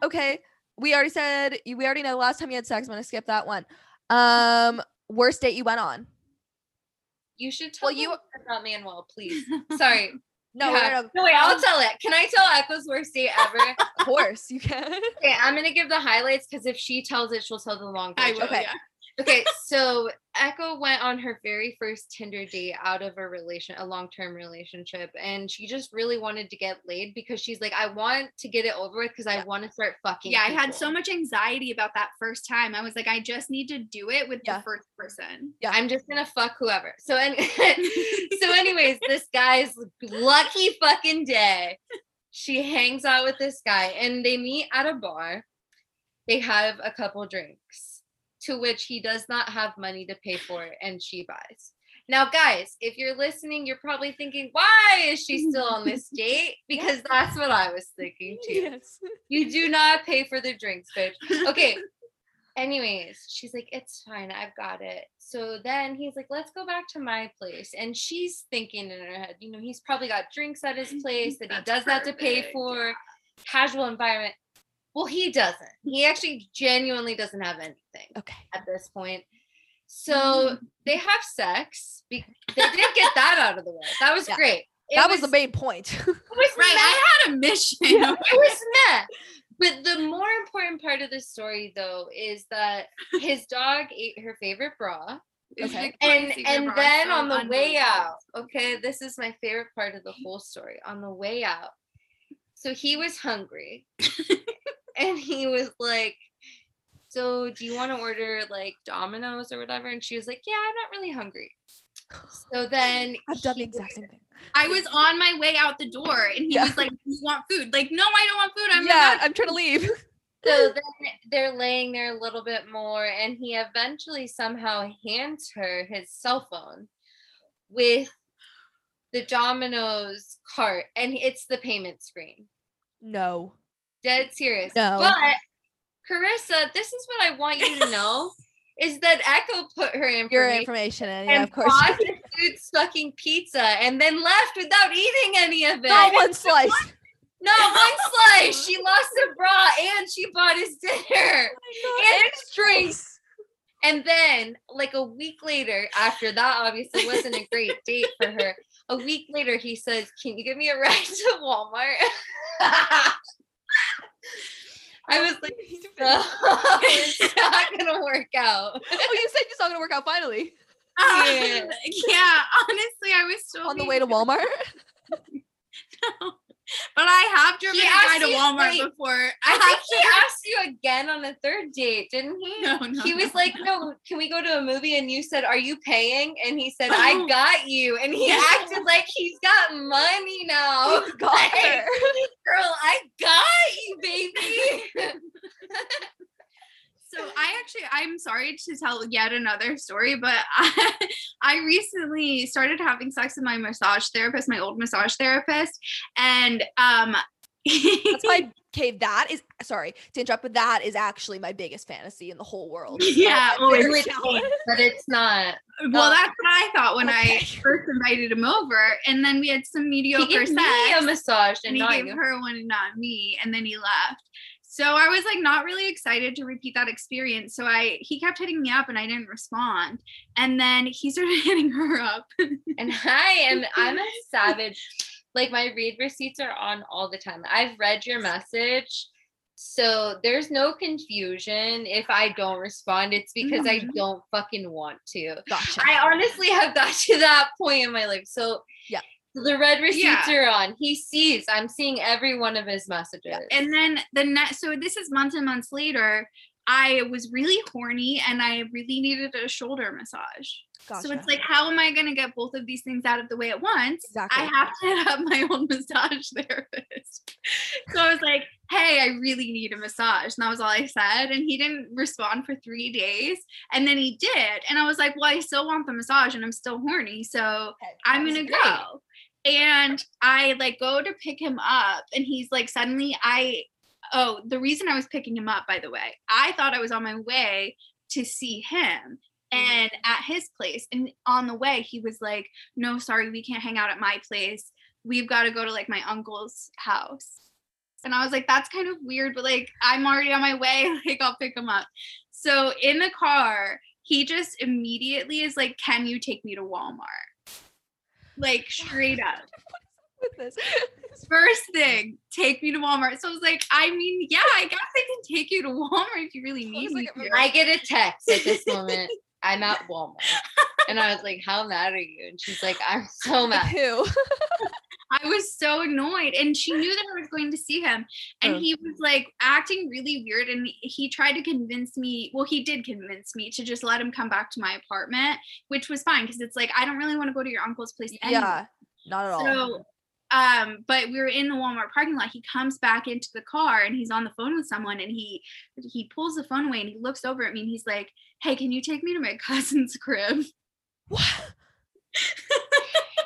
okay. We already said. We already know the last time you had sex. I'm gonna skip that one. Um, worst date you went on? You should tell Well, you- about Manuel, please. (laughs) Sorry. No, Yeah. no, no, No, wait, I'll tell it. Can I tell Echo's worst date ever? (laughs) of course you can. okay, I'm gonna give the highlights because if she tells it, she'll tell the long I version. will. Okay. Yeah. okay, so Echo went on her very first Tinder date out of a relation, a long-term relationship, and she just really wanted to get laid because she's like, I want to get it over with because I want to start fucking. Yeah, I had so much anxiety about that first time. I was like, I just need to do it with Yeah. the first person. Yeah. I'm just gonna fuck whoever. So, and (laughs) so, anyways, this guy's lucky fucking day. She hangs out with this guy, and they meet at a bar. They have a couple drinks, to which he does not have money to pay for, and she buys. Now, guys, if you're listening, you're probably thinking, why is she still on this (laughs) date? Because that's what I was thinking too. yes. You do not pay for the drinks, bitch. Okay. (laughs) Anyways, she's like, it's fine. I've got it. So then he's like, let's go back to my place. And she's thinking in her head, you know, he's probably got drinks at his mm-hmm. place that he does have to pay perfect, for, casual environment. Well, he doesn't. He actually genuinely doesn't have anything Okay. at this point. So mm. they have sex. Be- they did get that out of the way. That was (laughs) Yeah. great. It that was, the main point. (laughs) it was Right. meh I had a mission. Yeah. it was met. But the more important part of the story, though, is that (laughs) his dog ate her favorite bra, Okay. And and bra, then on the way out, okay, this is my favorite part of the whole story. On the way out, so he was hungry, and he was like, "So do you want to order like Domino's or whatever?" And she was like, "Yeah, I'm not really hungry." So then (sighs) I've done the exact same thing. I was on my way out the door, and he Yeah. was like, "You want food?" Like, no, I don't want food. I'm yeah. I'm trying to leave. (laughs) So then they're laying there a little bit more, and he eventually somehow hands her his cell phone with the Domino's cart, and it's the payment screen. No. Dead serious. No. But Carissa, this is what I want you to know (laughs) is that Echo put her Your information information in. Yeah, and of course. bought the dude's fucking pizza and then left without eating any of it. Not one slice. (laughs) Not one (laughs) slice. She lost a bra and she bought his dinner oh and his drinks. And then, like a week later, after that obviously wasn't a great date for her, a week later he says, Can you give me a ride to Walmart? I (laughs) was like, No, (laughs) it's not gonna work out. (laughs) oh, you said it's saw gonna work out finally Um, Yeah. yeah, honestly, I was still on the way to Walmart. But I have driven He a guy to Walmart wait, before. I I think he asked you again on a third date, didn't he? No, no, he was no. like, "No, can we go to a movie?" And you said, "Are you paying?" And he said, "I Oh. got you." And he acted like he's got money now. (laughs) Got. Girl, I got you, baby. (laughs) (laughs) So I actually, I'm sorry to tell yet another story, but I, (laughs) I recently started having sex with my massage therapist, my old massage therapist, and um, That's my (laughs) okay. That is sorry to interrupt, but that is actually my biggest fantasy in the whole world. (laughs) Yeah, oh, it's but it's not. well, Oh. that's what I thought when I first invited him over, and then we had some mediocre He gave sex. me a massage and, and he gave you. her one and not me and then he left so i was like not really excited to repeat that experience so i he kept hitting me up and i didn't respond and then he started (laughs) hitting her up and I am (laughs) I'm a savage. Like my read receipts are on all the time. I've read your message. So there's no confusion if I don't respond. It's because I Mhm. don't fucking want to. Gotcha. I honestly have got to that point in my life. So Yeah. So the red receipts Yeah. are on. He sees. I'm seeing every one of his messages. And then the next, so this is months and months later. I was really horny and I really needed a shoulder massage. Gotcha. So it's like, how am I going to get both of these things out of the way at once? Exactly. I have to (laughs) have my own massage (laughs) therapist. so I was like, hey, I really need a massage. And that was all I said. And he didn't respond for three days. And then he did. And I was like, well, I still want the massage and I'm still horny. So I'm gonna go. And I like go to pick him up, and he's like, suddenly I oh, the reason I was picking him up, by the way, I thought I was on my way to see him and mm-hmm. at his place. And on the way, he was like, No, sorry, we can't hang out at my place. We've got to go to like my uncle's house. And I was like, that's kind of weird, but like I'm already on my way. (laughs) Like I'll pick him up. So in the car, he just immediately is like, Can you take me to Walmart? Like straight (laughs) up. with this. First thing, take me to Walmart. So I was like, I mean, yeah, I guess I can take you to Walmart if you really need was me. like, to. I get a text at this moment. (laughs) I'm at Walmart. And I was like, How mad are you? And she's like, I'm so (laughs) mad. Who? I was so annoyed. And she knew that I was going to see him. And Oh. he was like acting really weird. And he tried to convince me, well, he did convince me to just let him come back to my apartment, which was fine because it's like, I don't really want to go to your uncle's place anyway. Yeah, not at all. So, um, but we were in the Walmart parking lot. He comes back into the car and he's on the phone with someone and he he pulls the phone away and he looks over at me and he's like, Hey, can you take me to my (laughs) cousin's crib? What? (laughs)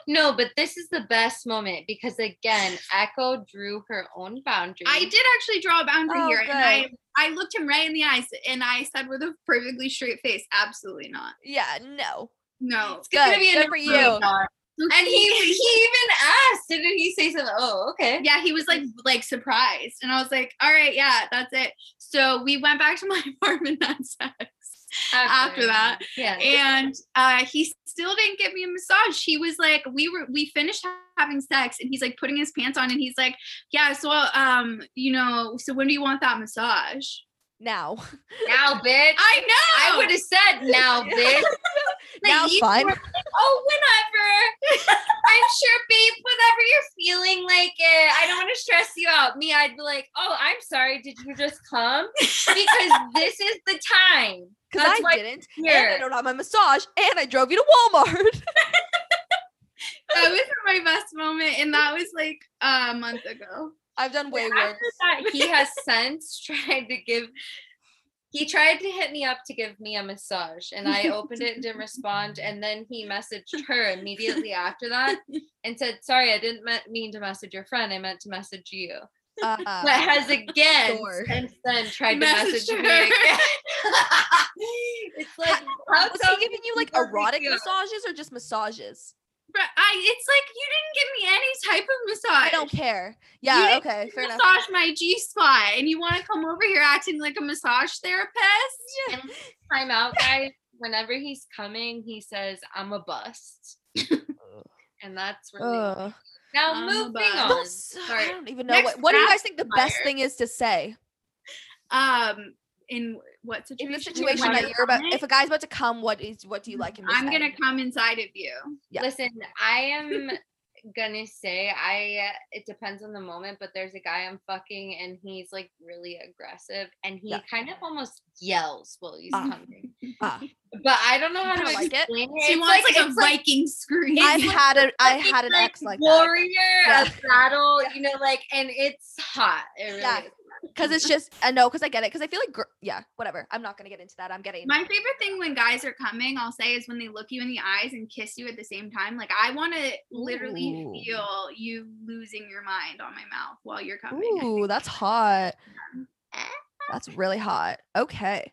No, but this is the best moment because again, Echo drew her own boundary. I did actually draw a boundary Oh, here and I. I looked him right in the eyes and I said with a perfectly straight face, absolutely not. Yeah, no. No. It's gonna be a good no for you. Dawn. And he he even asked, didn't he say something? Oh, okay. yeah, he was like like surprised. And I was like, all right, yeah, that's it. So we went back to my (laughs) apartment and had sex. after that. Yeah. and uh he still didn't give me a massage he was like we were we finished having sex and he's like putting his pants on and he's like yeah so um you know so when do you want that massage Now. now, (laughs) bitch. i know I would have said now, (laughs) bitch. Like, Now's you fine. were like, oh, whatever. (laughs) I'm sure, babe, whatever you're feeling like it. I don't want to stress you out. Me, I'd be like, oh, I'm sorry. Did you just come? Because this is the time. Because I didn't. And I don't have my massage. And I drove you to Walmart. that was my best moment and that was like a month ago I've done way After worse. he has since (laughs) tried to give. He tried to hit me up to give me a massage, and I opened it and didn't respond. And then he messaged her immediately after that (laughs) and said, "Sorry, I didn't me- mean to message your friend. I meant to message you." Uh, But has again Sure. since then tried to Messaged message me her. again. (laughs) it's like, how was he giving you like erotic massages or just massages? But i it's like you didn't give me any type of massage I don't care. Yeah, didn't okay, fair enough. massage my G spot, and you want to come over here acting like a massage therapist? And time out, guys. Whenever he's coming, he says, "I'm a bust," (laughs) and that's really Ugh. now I'm moving on. Sorry. I don't even know Next what. What do you guys think the best thing is to say Um, in what situation? in the situation that you're about? If a guy's about to come, what is what do you like him to I'm say? gonna come inside of you. Yeah. Listen, I am (laughs) gonna say I. uh, It depends on the moment, but there's a guy I'm fucking, and he's like really aggressive, and he Yeah. kind of almost yells while he's Ah. coming. Ah. But I don't know how to kinda like it. explain it. She It's wants like, a it's Viking scream. I've like had a I fucking, had an like, ex like that warrior Yeah. of battle, you know, like, and it's hot. It really Yeah. is. Because it's just I know because I get it because I feel like gr- yeah whatever I'm not gonna get into that I'm getting My favorite thing when guys are coming, I'll say, is when they look you in the eyes and kiss you at the same time. Like I want to literally Ooh. feel you losing your mind on my mouth while you're coming. Ooh, that's hot. That's really hot. Okay.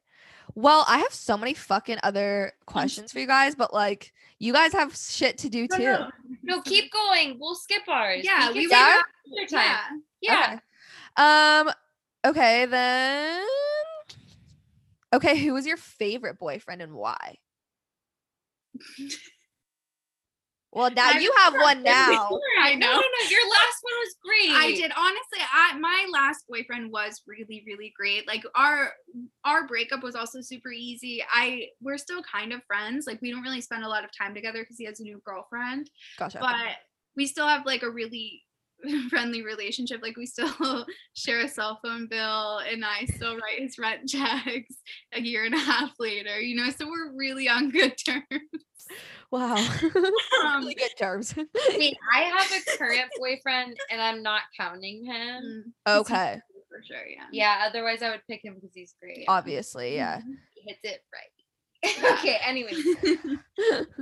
Well, I have so many fucking other questions for you guys, but like you guys have shit to do No, too. no. No, keep going. We'll skip ours. Yeah, we we can Yeah? skip time. Yeah. Yeah. Okay. Um okay, then Okay, who was your favorite boyfriend and why? Well, now I you have one (laughs) now. I No, know. no, no. Your last one was great. I did honestly. I my last boyfriend was really really great. Like our our breakup was also super easy. I we're still kind of friends. Like we don't really spend a lot of time together because he has a new girlfriend. Gotcha. But we still have like a really (laughs) friendly relationship. Like we still (laughs) share a cell phone bill and I still write his rent (laughs) checks a year and a half later, you know, so we're really on good terms. Wow. Um, really good terms. Wait, I have a current boyfriend and I'm not counting him. Mm, okay. for sure, yeah. Yeah, otherwise I would pick him because he's great. Obviously, yeah. He hits it right. (laughs) okay, anyway. (laughs)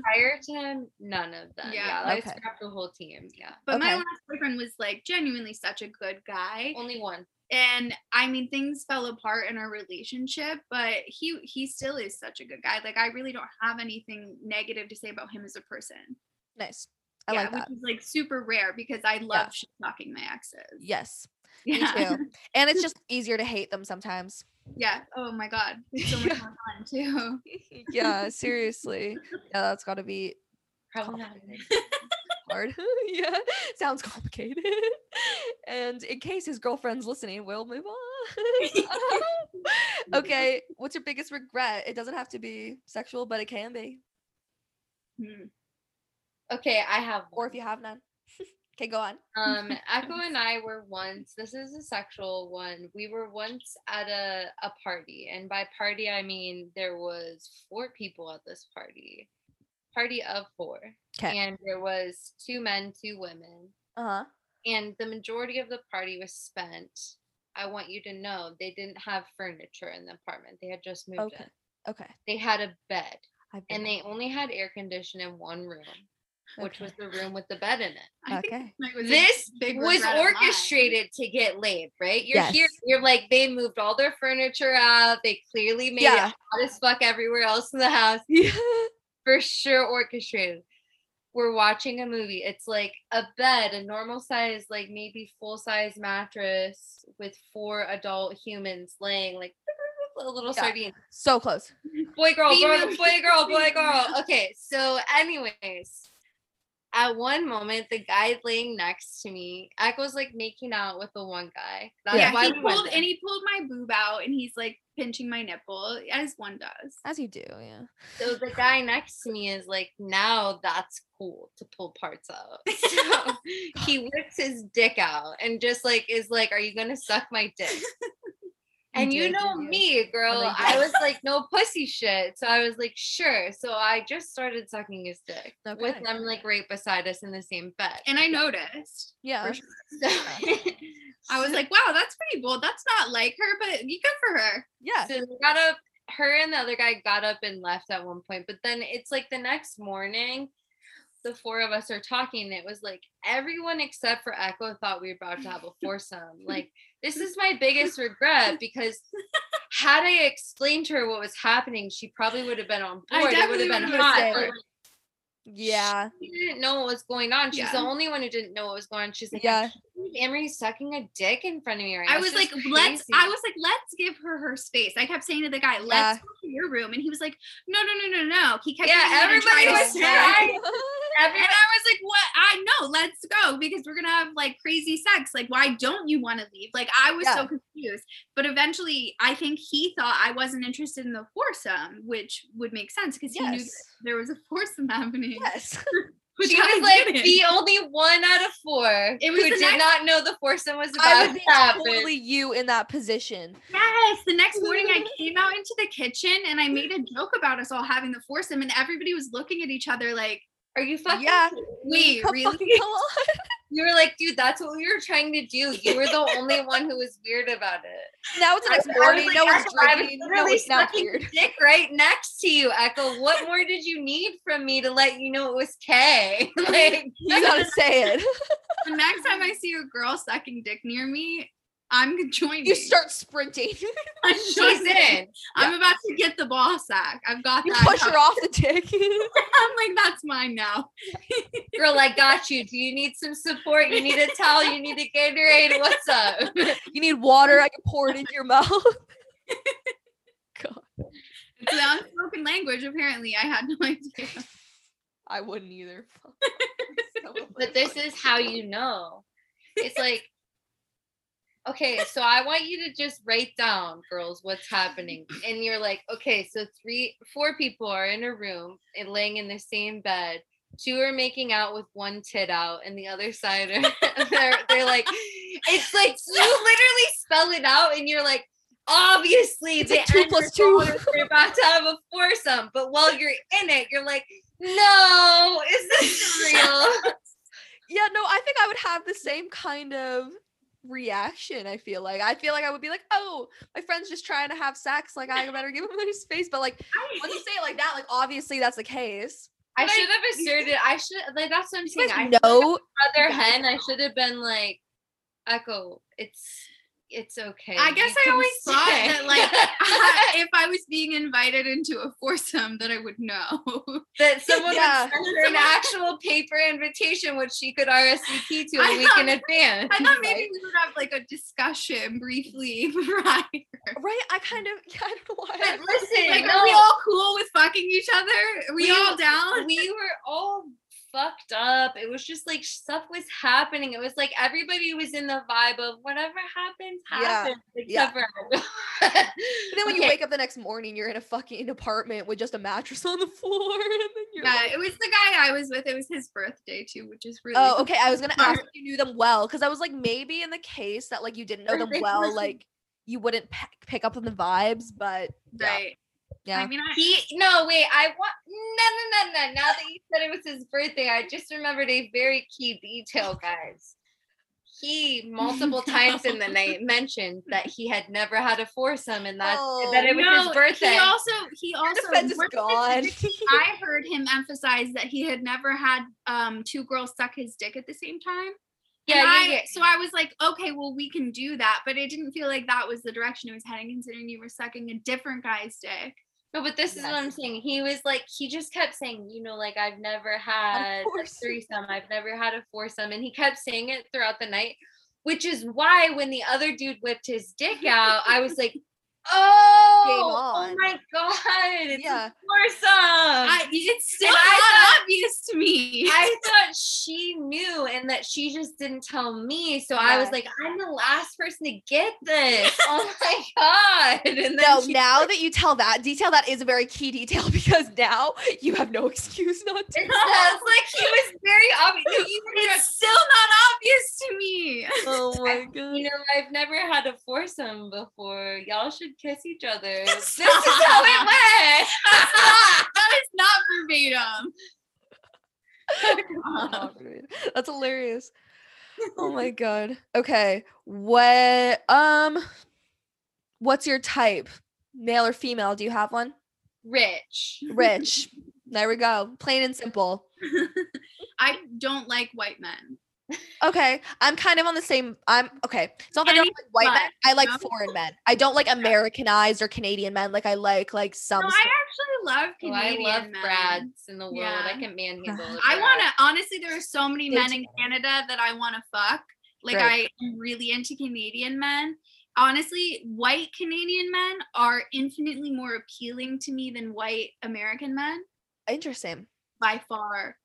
Prior to him, none of them. Yeah. Yeah, I Okay. scrapped the whole team. Yeah. But my last boyfriend was like genuinely such a good guy. Only one. and I mean things fell apart in our relationship, but he he still is such a good guy. Like I really don't have anything negative to say about him as a person. Nice. I yeah, like that. which is like super rare because I love shit talking my exes. Yes. Yeah. Me too. And it's (laughs) just easier to hate them sometimes. Yeah. Oh my god. (laughs) So much more fun too. (laughs) yeah, seriously. Yeah, that's got to be (laughs) hard. yeah, sounds complicated. and in case his girlfriend's listening, we'll move on. okay, what's your biggest regret? It doesn't have to be sexual, but it can be. Hmm. Okay, I have Or if you have none. Okay, go on. um (laughs) echo and i were once this is a sexual one we were once at a, a party and by party i mean there was four people at this party party of four. Okay. and there was two men two women Uh huh. and the majority of the party was spent i want you to know they didn't have furniture in the apartment they had just moved Okay. in Okay. they had a bed and they only had air conditioning in one room which Okay. was the room with the bed in it I think Okay. was this big was regret of mine. orchestrated to get laid, right? You're here, you're like, they moved all their furniture out. They clearly made Yeah. it hot as fuck everywhere else in the house. (laughs) Yeah. For sure, orchestrated. We're watching a movie. It's like a bed, a normal size, like maybe full size mattress with four adult humans laying like (laughs) a little Yeah. sardine. So close. Boy, girl, boy, boy, girl, boy, (laughs) girl. Okay, so anyways, at one moment, the guy laying next to me, Echo's like making out with the one guy. That's Yeah. why he we pulled and he pulled my boob out and he's like pinching my nipple as one does. As you do, yeah. So the guy next to me is like, now that's cool to pull parts out. (laughs) So he whips his dick out and just like is like, Are you gonna suck my dick? (laughs) And you did, know you? me, oh girl. you I was (laughs) like, no pussy shit. So I was like, sure. So I just started sucking his dick with Okay. them like right beside us in the same bed. And I noticed. Yeah. Sure. So, (laughs) I was like, wow, that's pretty bold. That's not like her, but you good for her. Yeah. so we got up her and the other guy got up and left at one point but then it's like the next morning the four of us are talking it was like everyone except for echo thought we were about to have a (laughs) foursome like this is my biggest regret because had i explained to her what was happening she probably would have been on board. It would have been hot said- but, like, Yeah. she didn't know what was going on she's the only one who didn't know what was going on she's like Yeah. yeah Anne Marie's sucking a dick in front of me right now I was This like, is let's. I was like, let's give her her space. I kept saying to the guy, let's go to your room, and he was like, no, no, no, no, no. He kept Yeah, getting me to try everybody was stay. trying. And (laughs) I was like, what? I know, let's go because we're gonna have like crazy sex. Like, why don't you want to leave? Like, I was Yeah. so confused. But eventually, I think he thought I wasn't interested in the foursome, which would make sense because he knew there was a foursome (laughs) happening. Yes. (laughs) Which She I was like didn't. the only one out of four It was who did next- not know the foursome was I about would to happen. totally you in that position. Yes, the next morning I (laughs) came out into the kitchen and I made a joke about us all having the foursome, and everybody was looking at each other like, Are you fucking? Yeah. "Wait, (laughs) really?" (laughs) You were like, dude, that's what we were trying to do. You were the only (laughs) one who was weird about it. Now it's next was- I was morning. like, No one's Echo, I was drinking. No literally one's not weird. Dick right next to you, Echo. What more did you need from me to let you know it was K? like, You gotta say it. The next time I see a girl sucking dick near me, I'm joining. You start sprinting. (laughs) (laughs) I'm she's in. I'm about to get the ball sack. I've got You that. push her off the (laughs) dick. I'm like, that's mine now. Girl, I got you. Do you need some support? You need a towel? You need a Gatorade? What's up? you need water. I can pour it in your mouth. God, It's the unspoken language. Apparently, I had no idea. I wouldn't either. but this is how you know. It's like, okay, so I want you to just write down, girls, what's happening. And you're like, okay, so three, four people are in a room and laying in the same bed. two are making out with one tit out and the other side are (laughs) they're, they're like it's like you literally spell it out and you're like obviously It's like two end two. they're about to have a foursome but while you're in it you're like no is this real (laughs) Yeah, no, I think I would have the same kind of reaction. I feel like I feel like I would be like, oh, my friend's just trying to have sex. Like I better give him their space. But like when you say it like that, like obviously that's the case. I should have asserted I should like that's what I'm saying I know other hen, I should have been like, Echo, it's it's okay. I you guess I can always thought that like (laughs) (laughs) if I was being invited into a foursome that I would know. (laughs) that someone Yeah. would send her an actual paper invitation which she could RSVP to a I week in advance. I thought maybe we would have like a discussion briefly prior. right? I kind of yeah, I don't know why. But listen, Like, no, are we all cool with fucking each other? Are we, We- all down? we were all fucked up. It was just like stuff was happening. It was like everybody was in the vibe of whatever happens, happens. yeah. Except for (laughs) But then when you wake up the next morning, you're in a fucking apartment with just a mattress on the floor. (laughs) And then you're Yeah, like, it was the guy I was with. It was his birthday too, which is really oh, okay. I was gonna ask if you knew them well because I was like, maybe in the case that like you didn't know them well, like you wouldn't pe- pick up on the vibes. But yeah, right. Yeah. I mean, I, He no wait, I want no no no no. Now that you said it was his birthday, I just remembered a very key detail, guys. He multiple (laughs) times in the night mentioned that he had never had a foursome and that that it was no, his birthday. He also he also more I heard him emphasize that he had never had um two girls suck his dick at the same time. yeah, And yeah, I, yeah. So I was like, okay, well, we can do that, but it didn't feel like that was the direction it was heading, considering you were sucking a different guy's dick. No, but this is what I'm saying. He was like, he just kept saying, you know, like I've never had a threesome, I've never had a foursome, and he kept saying it throughout the night, which is why when the other dude whipped his dick out, I was like, oh, oh on. my god, it's Yeah. a foursome. I, it's still And not thought- obvious to me. I (laughs) thought she knew and that she just didn't tell me. So I was like, I'm the last person to get this. (laughs) Oh my God. And then No, now (laughs) that you tell that detail, that is a very key detail because now you have no excuse not to. it sounds like he was very obvious. No, you were it's still not obvious to me. Oh my god, You know, I've never had a foursome before. Y'all should kiss each other. (laughs) this is how it went. (laughs) that is not verbatim. (laughs) That's hilarious. Oh my god. Okay. What um what's your type? Male or female? Do you have one? Rich. Rich. there we go. Plain and simple. I don't like white men. Okay. I'm kind of on the same I'm okay. It's not that I don't like white men. I like no? foreign men. I don't like Americanized or Canadian men. Like I like like some No, I actually love Oh, Canadian I love men. Brads in the world. I Yeah. can manhandle. (sighs) I want to honestly. There are so many Me men too. in Canada that I want to fuck. Like Right. I am really into Canadian men. Honestly, white Canadian men are infinitely more appealing to me than white American men Interesting. by far.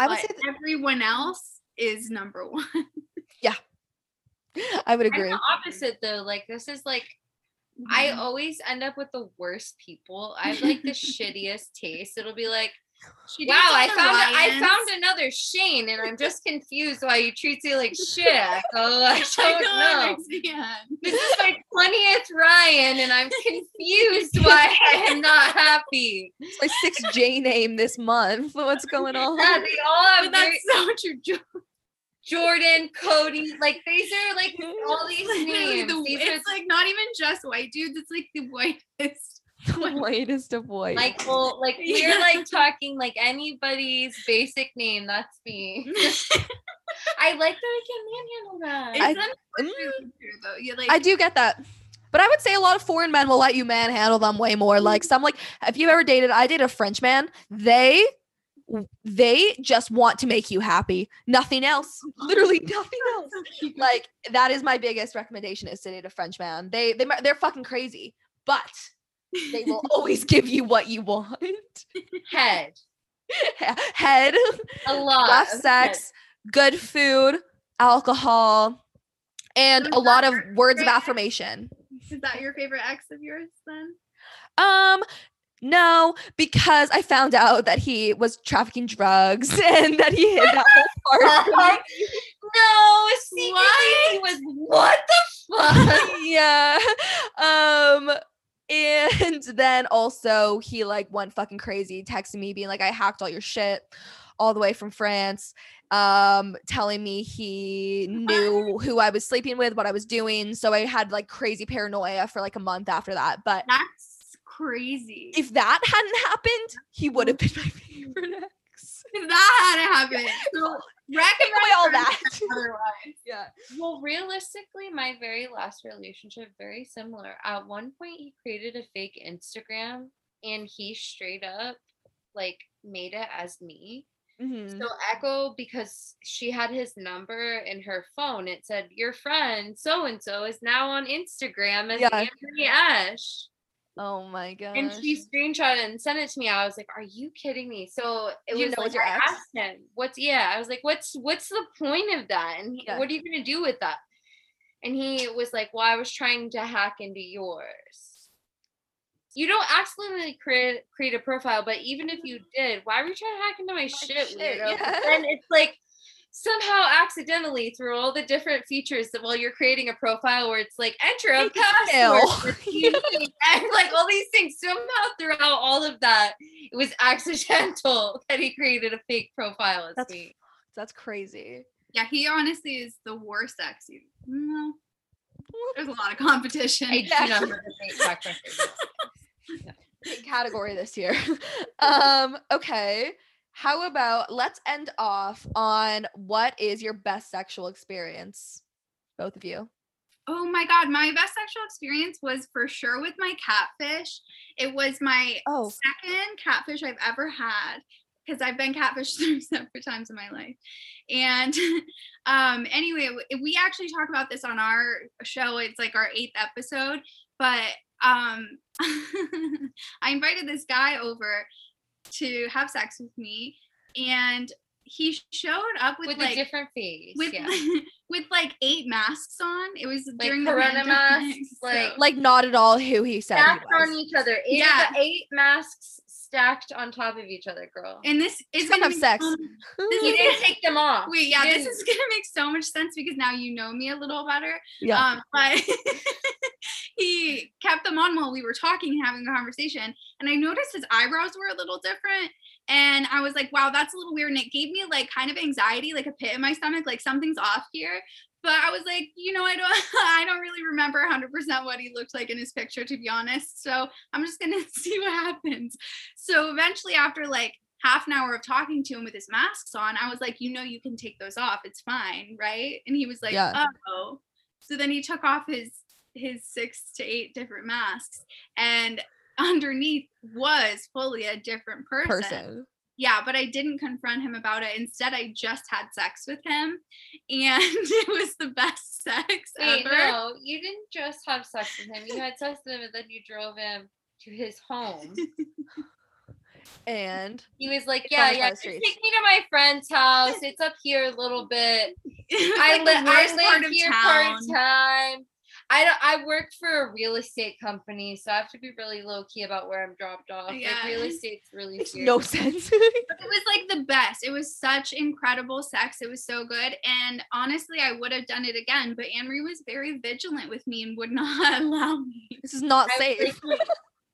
I would But say that, everyone else is number one. Yeah. I would agree. the opposite though. Like this is like I Mm-hmm. always end up with the worst people. I have like the shittiest taste. It'll be like, wow, I found I found another Shane, and I'm just confused why you treat you like (laughs) shit. Oh, I I don't don't know. understand. This is my twentieth Ryan, and I'm confused (laughs) why I am not happy. It's my sixth J name this month. What's going (laughs) on? Yeah, they all have But very- that's so true. Jordan, Cody, like these are like all these names. the- These are it's like not even just white dudes. It's like the whitest. (laughs) the whitest of white. Michael, like we're Yeah. like talking like anybody's basic name. That's me. (laughs) I like that I can manhandle that. It's I- unfortunately true mm. though. You like I do get that. But I would say a lot of foreign men will let you manhandle them way more. Like mm. some like if you've ever dated, I dated a French man. They they just want to make you happy. Nothing else. Literally (laughs) nothing else. (laughs) Like that is my biggest recommendation is to date a French man. They they they're fucking crazy, but they will (laughs) always give you what you want. Head. Head, A lot. rough of sex, good food, alcohol, and a lot of words of affirmation. Is that your favorite ex of yours then? Um, No, because I found out that he was trafficking drugs (laughs) and that he hid that whole (laughs) part. no, secretly What? he was what the fuck? (laughs) yeah. Um and then also he like went fucking crazy texting me being like I hacked all your shit all the way from France um telling me he knew who I was sleeping with what I was doing so I had like crazy paranoia for like a month after that but That's crazy. if that hadn't happened he would have been my (laughs) favorite ex If that hadn't happened. So (laughs) recommend away all that (laughs) otherwise. yeah Well, realistically, my very last relationship, very similar. At one point, he created a fake Instagram and he straight up like made it as me. Mhm. So Echo, because she had his number in her phone, it said your friend so and so is now on Instagram as Yeah. Anthony Ash. Oh my god And she screenshot it and sent it to me. I was like, "Are you kidding me?" So it You was like your I ex? asked him, "What's yeah?" I was like, "What's what's the point of that? And he, Yeah. what are you gonna do with that?" And he was like, "Well, I was trying to hack into yours." You don't accidentally create create a profile, but even if you mm. did, why were you trying to hack into my shit, shit? But yeah. then it's like somehow accidentally through all the different features that while you're creating a profile where it's like enter a password that's (laughs) and like all these things somehow throughout all of that it was (laughs) accidental that he created a fake profile as That's me (sighs) that's crazy Yeah, he honestly is the worst ex. you- No, there's a lot of competition. I (laughs) do Yeah. not have a fake track record. big category this year. um, okay. How about let's end off on what is your best sexual experience? Both of you. Oh my god, my best sexual experience was for sure with my catfish. It was my Oh. second catfish I've ever had because I've been catfished (laughs) three separate times in my life. And (laughs) um anyway, we actually talk about this on our show. It's like our eighth episode, but um (laughs) I invited this guy over to have sex with me and he showed up with, with like a different face with yeah. (laughs) with like eight masks on. It was like during the corona pandemic, masks (laughs) so- like Like not at all who he said he on each other eight, Yeah. eight masks stacked on top of each other girl and this is gonna have sex. so- (laughs) this he didn't take them off Wait, yeah, this is gonna make so much sense because now you know me a little better. yeah. Um, but (laughs) he kept them on while we were talking and having a conversation, and I noticed his eyebrows were a little different. And I was like, wow, that's a little weird. And it gave me like kind of anxiety, like a pit in my stomach, like something's off here. But I was like, you know, I don't (laughs) I don't really remember 100% what he looked like in his picture, to be honest. So I'm just gonna (laughs) see what happens. So eventually, after like half an hour of talking to him with his masks on, I was like, you know, you can take those off. It's fine, right? And he was like, Yeah. oh. So then he took off his his six to eight different masks, and underneath was fully a different person. Person. Yeah, but I didn't confront him about it. Instead, I just had sex with him, (laughs) and it was the best (laughs) sex Wait, ever. no, you didn't just have sex with him. You had sex with him and then you drove him to his home. (laughs) And He was like, Yeah, yeah, side just of take me to my friend's house. It's up here a little bit. I, like the li- I live here part time. I don't I work for a real estate company, so I have to be really low key about where I'm dropped off. Like real (laughs) estate's really serious. no sense. (laughs) It was like the best. It was such incredible sex. It was so good. And honestly, I would have done it again, but Anne Marie was very vigilant with me and would not (laughs) allow me. this is not I was safe.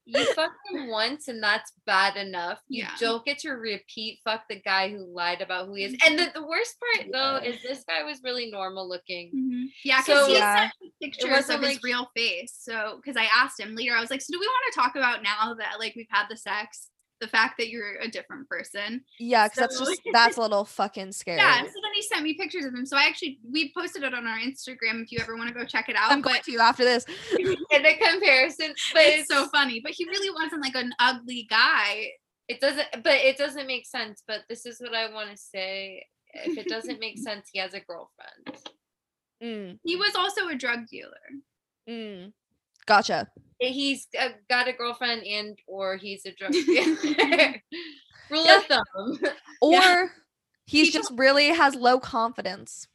Like, you fucked him once and that's bad enough. You Yeah. don't get to repeat fuck the guy who lied about who he is. And the, mm-hmm. the worst part though is this guy was really normal looking. Mm-hmm. Yeah, because So- he Yeah. sent pictures wasn't of his real face. So, because I asked him later, I was like, "So, do we want to talk about now that like we've had the sex, the fact that you're a different person?" Yeah, because that's just (laughs) that's a little fucking scary. Yeah. And so then he sent me pictures of him. So I actually we posted it on our Instagram if you ever want to go check it out. I'm going but to after this. (laughs) A comparison, but it's so funny. But he really wasn't like an ugly guy. it doesn't but it doesn't make sense. But this is what I want to say. If it doesn't make (laughs) sense, he has a girlfriend. Mm, He was also a drug dealer. mm. Gotcha. He's uh, got a girlfriend and or he's a drug (laughs) dealer. (laughs) Rule Yeah. of thumb. (laughs) Or Yeah. he's He just really has low confidence.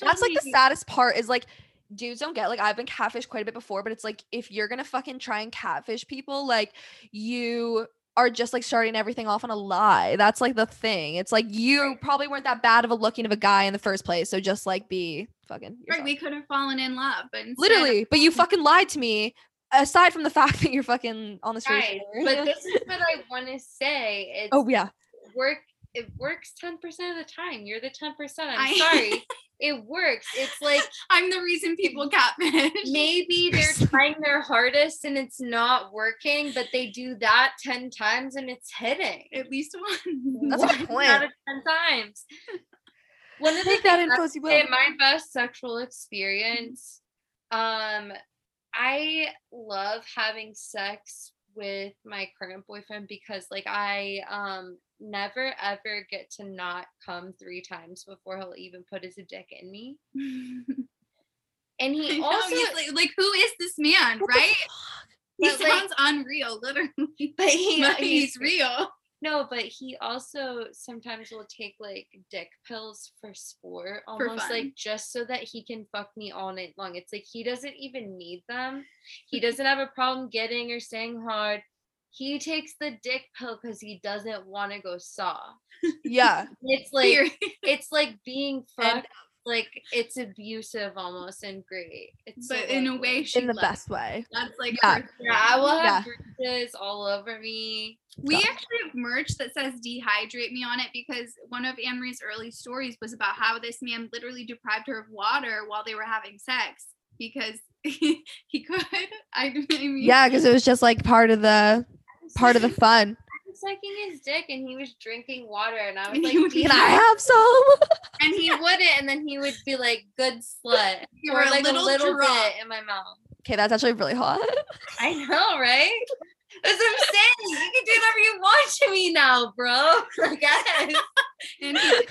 That's like the saddest part is like dudes don't get like I've been catfished quite a bit before, but it's like if you're gonna fucking try and catfish people, like you are just like starting everything off on a lie. That's like the thing. It's like you probably weren't that bad of a looking of a guy in the first place. So just like be fucking Right, we could have fallen in love, but instead- literally. But you fucking lied to me. Aside from the (laughs) fact that you're fucking on the street. Guys, but this is what I want to say. (laughs) Oh, it's oh yeah. work. It works ten percent of the time. You're the ten percent. I'm I- sorry. (laughs) it works. It's like I'm the reason people catfish. maybe they're trying their hardest and it's not working, but they do that ten times and it's hitting. At least one. That's One out of ten times. One of the that things info I you would say my best sexual experience. Um, I love having sex with my current boyfriend because like I um never ever get to not come three times before he'll even put his dick in me. (laughs) And he know, also like, like, who is this man, right? He But, like- sounds unreal, literally. but he, (laughs) he's he's real. No, but he also sometimes will take like dick pills for sport, almost fun. like just so that he can fuck me all night long. It's like he doesn't even need them. He (laughs) doesn't have a problem getting or staying hard. He takes the dick pill because he doesn't want to go soft. Yeah. (laughs) It's like it's like being (laughs) fucked. Like it's abusive almost and great. It's so but in a way, she In the loves best way. That's like Yeah. her Yeah, I will have Yeah. bruises all over me. We Yeah. actually have merch that says dehydrate me on it because one of Anne Marie's early stories was about how this man literally deprived her of water while they were having sex because (laughs) he could. (laughs) I mean, Yeah, because it was just like part of the part of the (laughs) fun. Sucking his dick and he was drinking water and I was And like, he would be Can "Can I have some? and he (laughs) wouldn't and then he would be like good slut (laughs) You were a like little a little drunk. bit in my mouth Okay, that's actually really hot. (laughs) i know right that's what i'm saying you can do whatever you want to me now bro i guess and he,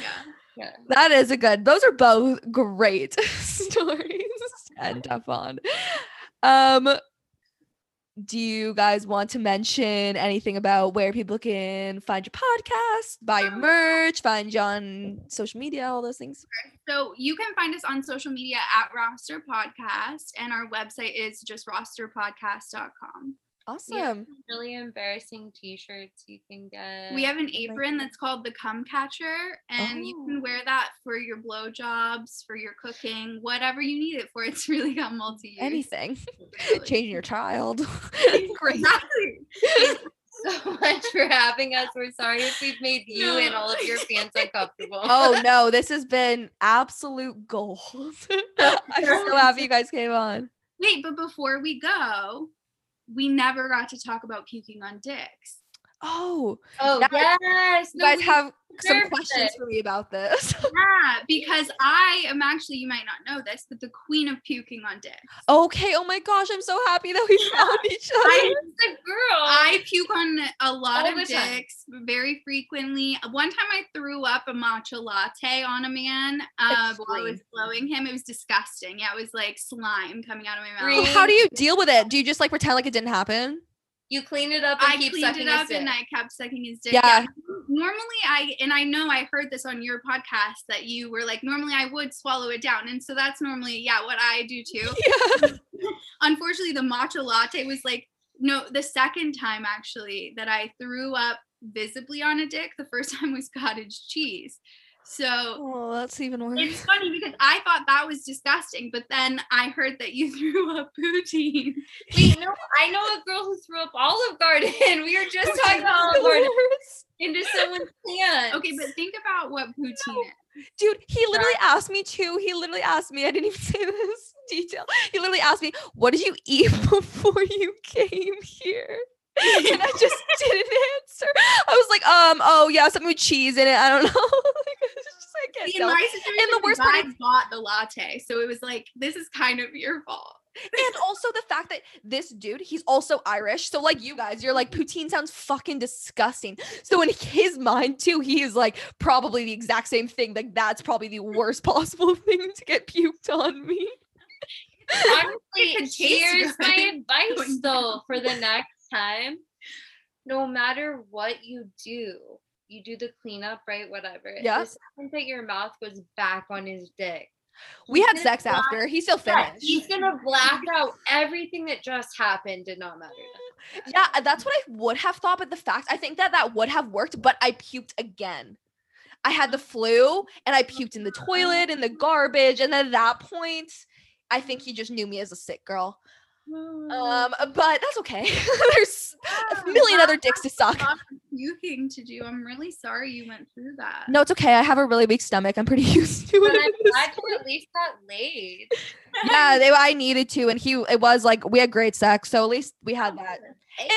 yeah. That is a good. Those are both great stories And end on. Um, do you guys want to mention anything about where people can find your podcast, buy your um, merch, find you on social media, all those things? So you can find us on social media at Roster Podcast, and our website is just rosterpodcast.com. Awesome. really embarrassing t-shirts you can get We have an apron that's called the Cum Catcher, and you Oh. can wear that for your blowjobs, for your cooking, whatever you need it for. It's really got multi use. Anything. (laughs) Changing your (laughs) child. (laughs) Great. So much for having us we're sorry if we've made you and all of your fans uncomfortable Oh no, this has been absolute gold. I'm so happy you guys came on. Wait, but before we go, we never got to talk about puking on dicks. Oh, oh Yeah, yes you guys we have some questions it. for me about this. (laughs) Yeah, because I am actually, you might not know this, but the queen of puking on dicks. okay. Oh my gosh, I'm so happy that we found each other. I- the girl I puke on a lot All of the time. dicks very frequently. One time I threw up a matcha latte on a man uh, while I was blowing him. It was disgusting. Yeah, it was like slime coming out of my mouth. How do you deal with it? Do you just like pretend like it didn't happen? You clean it up and I keep cleaned sucking it up and I kept sucking his dick. Yeah. Normally I and I know I heard this on your podcast that you were like normally I would swallow it down. And so that's normally yeah what I do too. (laughs) Yeah. (laughs) Unfortunately the matcha latte was like no the second time actually that I threw up visibly on a dick. The first (laughs) time was cottage cheese. So Oh, that's even worse. it's funny because I thought that was disgusting, but then I heard that you (laughs) threw up poutine. Wait, no, I know a girl who threw up Olive Garden. (laughs) We were just talking about Olive Garden into someone's pants. Okay, but think about what poutine is. Dude, he literally asked me too. He literally asked me. I didn't even (laughs) say this detail. He literally asked me, "What did you eat before you came here?" And I just didn't answer. I was like, "Um, oh yeah, something with cheese in it. I don't know." like, it's just, I can't See, tell. in my situation, the the worst worst part guy bought the latte, so it was like, this is kind of your fault. and also the fact that this dude, he's also Irish. So like you guys, you're like poutine sounds fucking disgusting. So in his mind too, he is like probably the exact same thing. Like that's probably the (laughs) worst possible thing to get puked on me. Honestly, could taste here's my advice (laughs) though for the next time. No matter what you do, you do the cleanup, right? Whatever. Yeah. The second that your mouth goes back on his dick, We had sex black- after. He still Yeah, finished. he's gonna (laughs) black out everything that just happened. Did not matter. Yeah, uh, that's what I would have thought, but the fact I think that that would have worked, but I puked again. I had the flu and I puked in the toilet in the garbage, and at that point, I think he just knew me as a sick girl. Um, but that's okay. (laughs) There's a million other dicks to suck. puking to do. I'm really sorry you went through that. No, it's okay. I have a really weak stomach. I'm pretty (laughs) used to it. But I'm it. (laughs) glad you at least got laid. yeah, they, I needed to, and he. It was like we had great sex, so at least we had that. And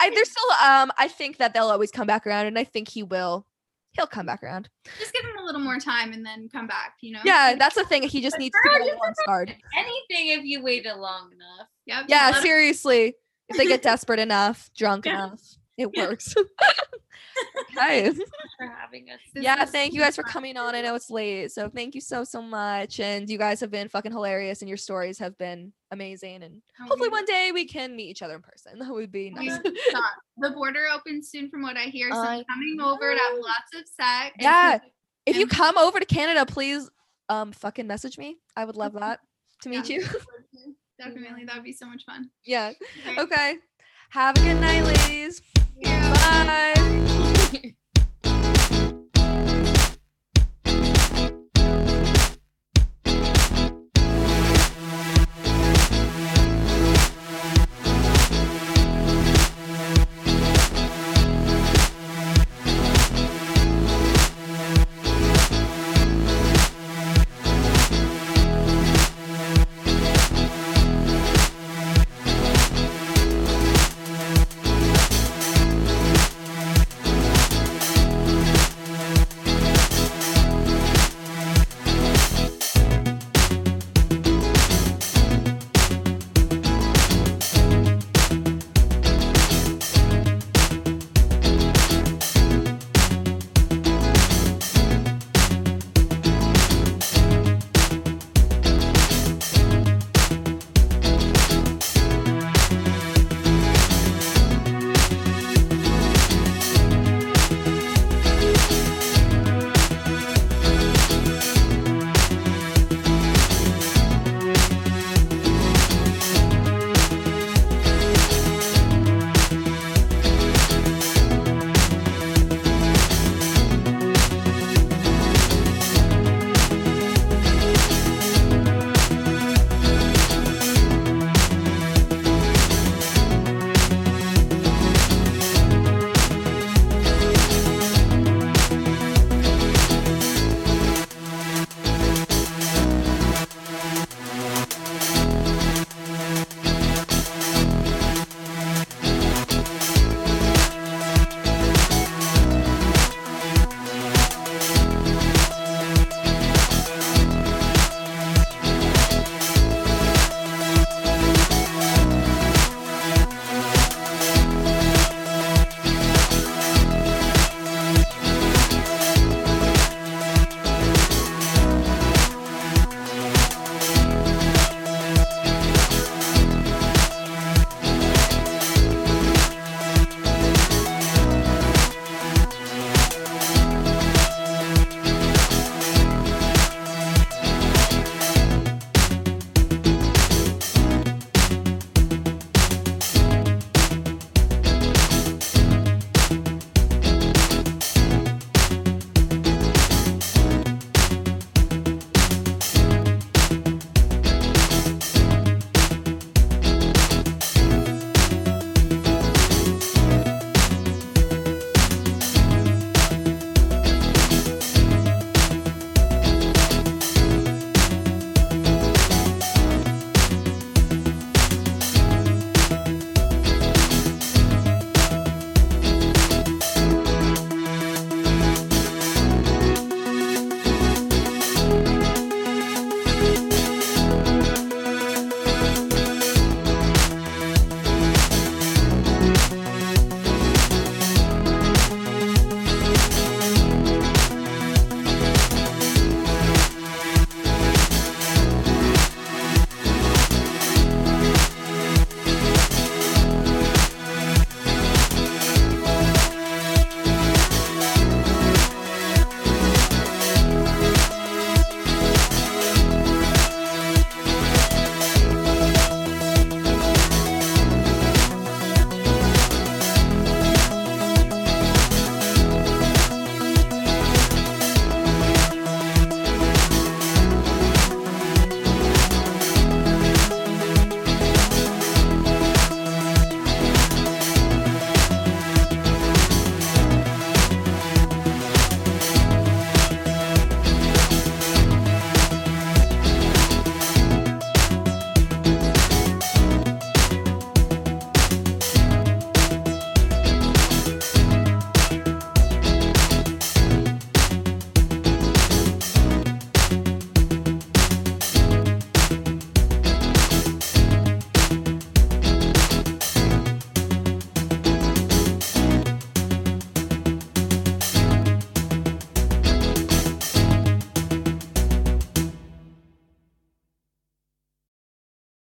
I, there's still, um, I think that they'll always come back around, and I think he will. He'll come back around. Just give him a little more time and then come back. You know. Yeah, that's the thing. He just needs to get a you little unscarred. Anything if you waited long enough. Yep. Yeah, seriously. If they get (laughs) desperate enough, drunk Yeah. enough, it works. (laughs) okay. For having us. This Yeah, thank you guys for coming on. I know it's late, so thank you so so much. And you guys have been fucking hilarious, and your stories have been amazing. And Oh, hopefully we- one day we can meet each other in person. (laughs) That would be nice. The border opens soon, from what I hear. So I'm coming over to have lots of sex. Yeah. If you come over to Canada, please um fucking message me. I would love that to meet Yeah. you. (laughs) Definitely, that would be so much fun. yeah. Okay. Have a good night, ladies. Yeah. Bye. (laughs)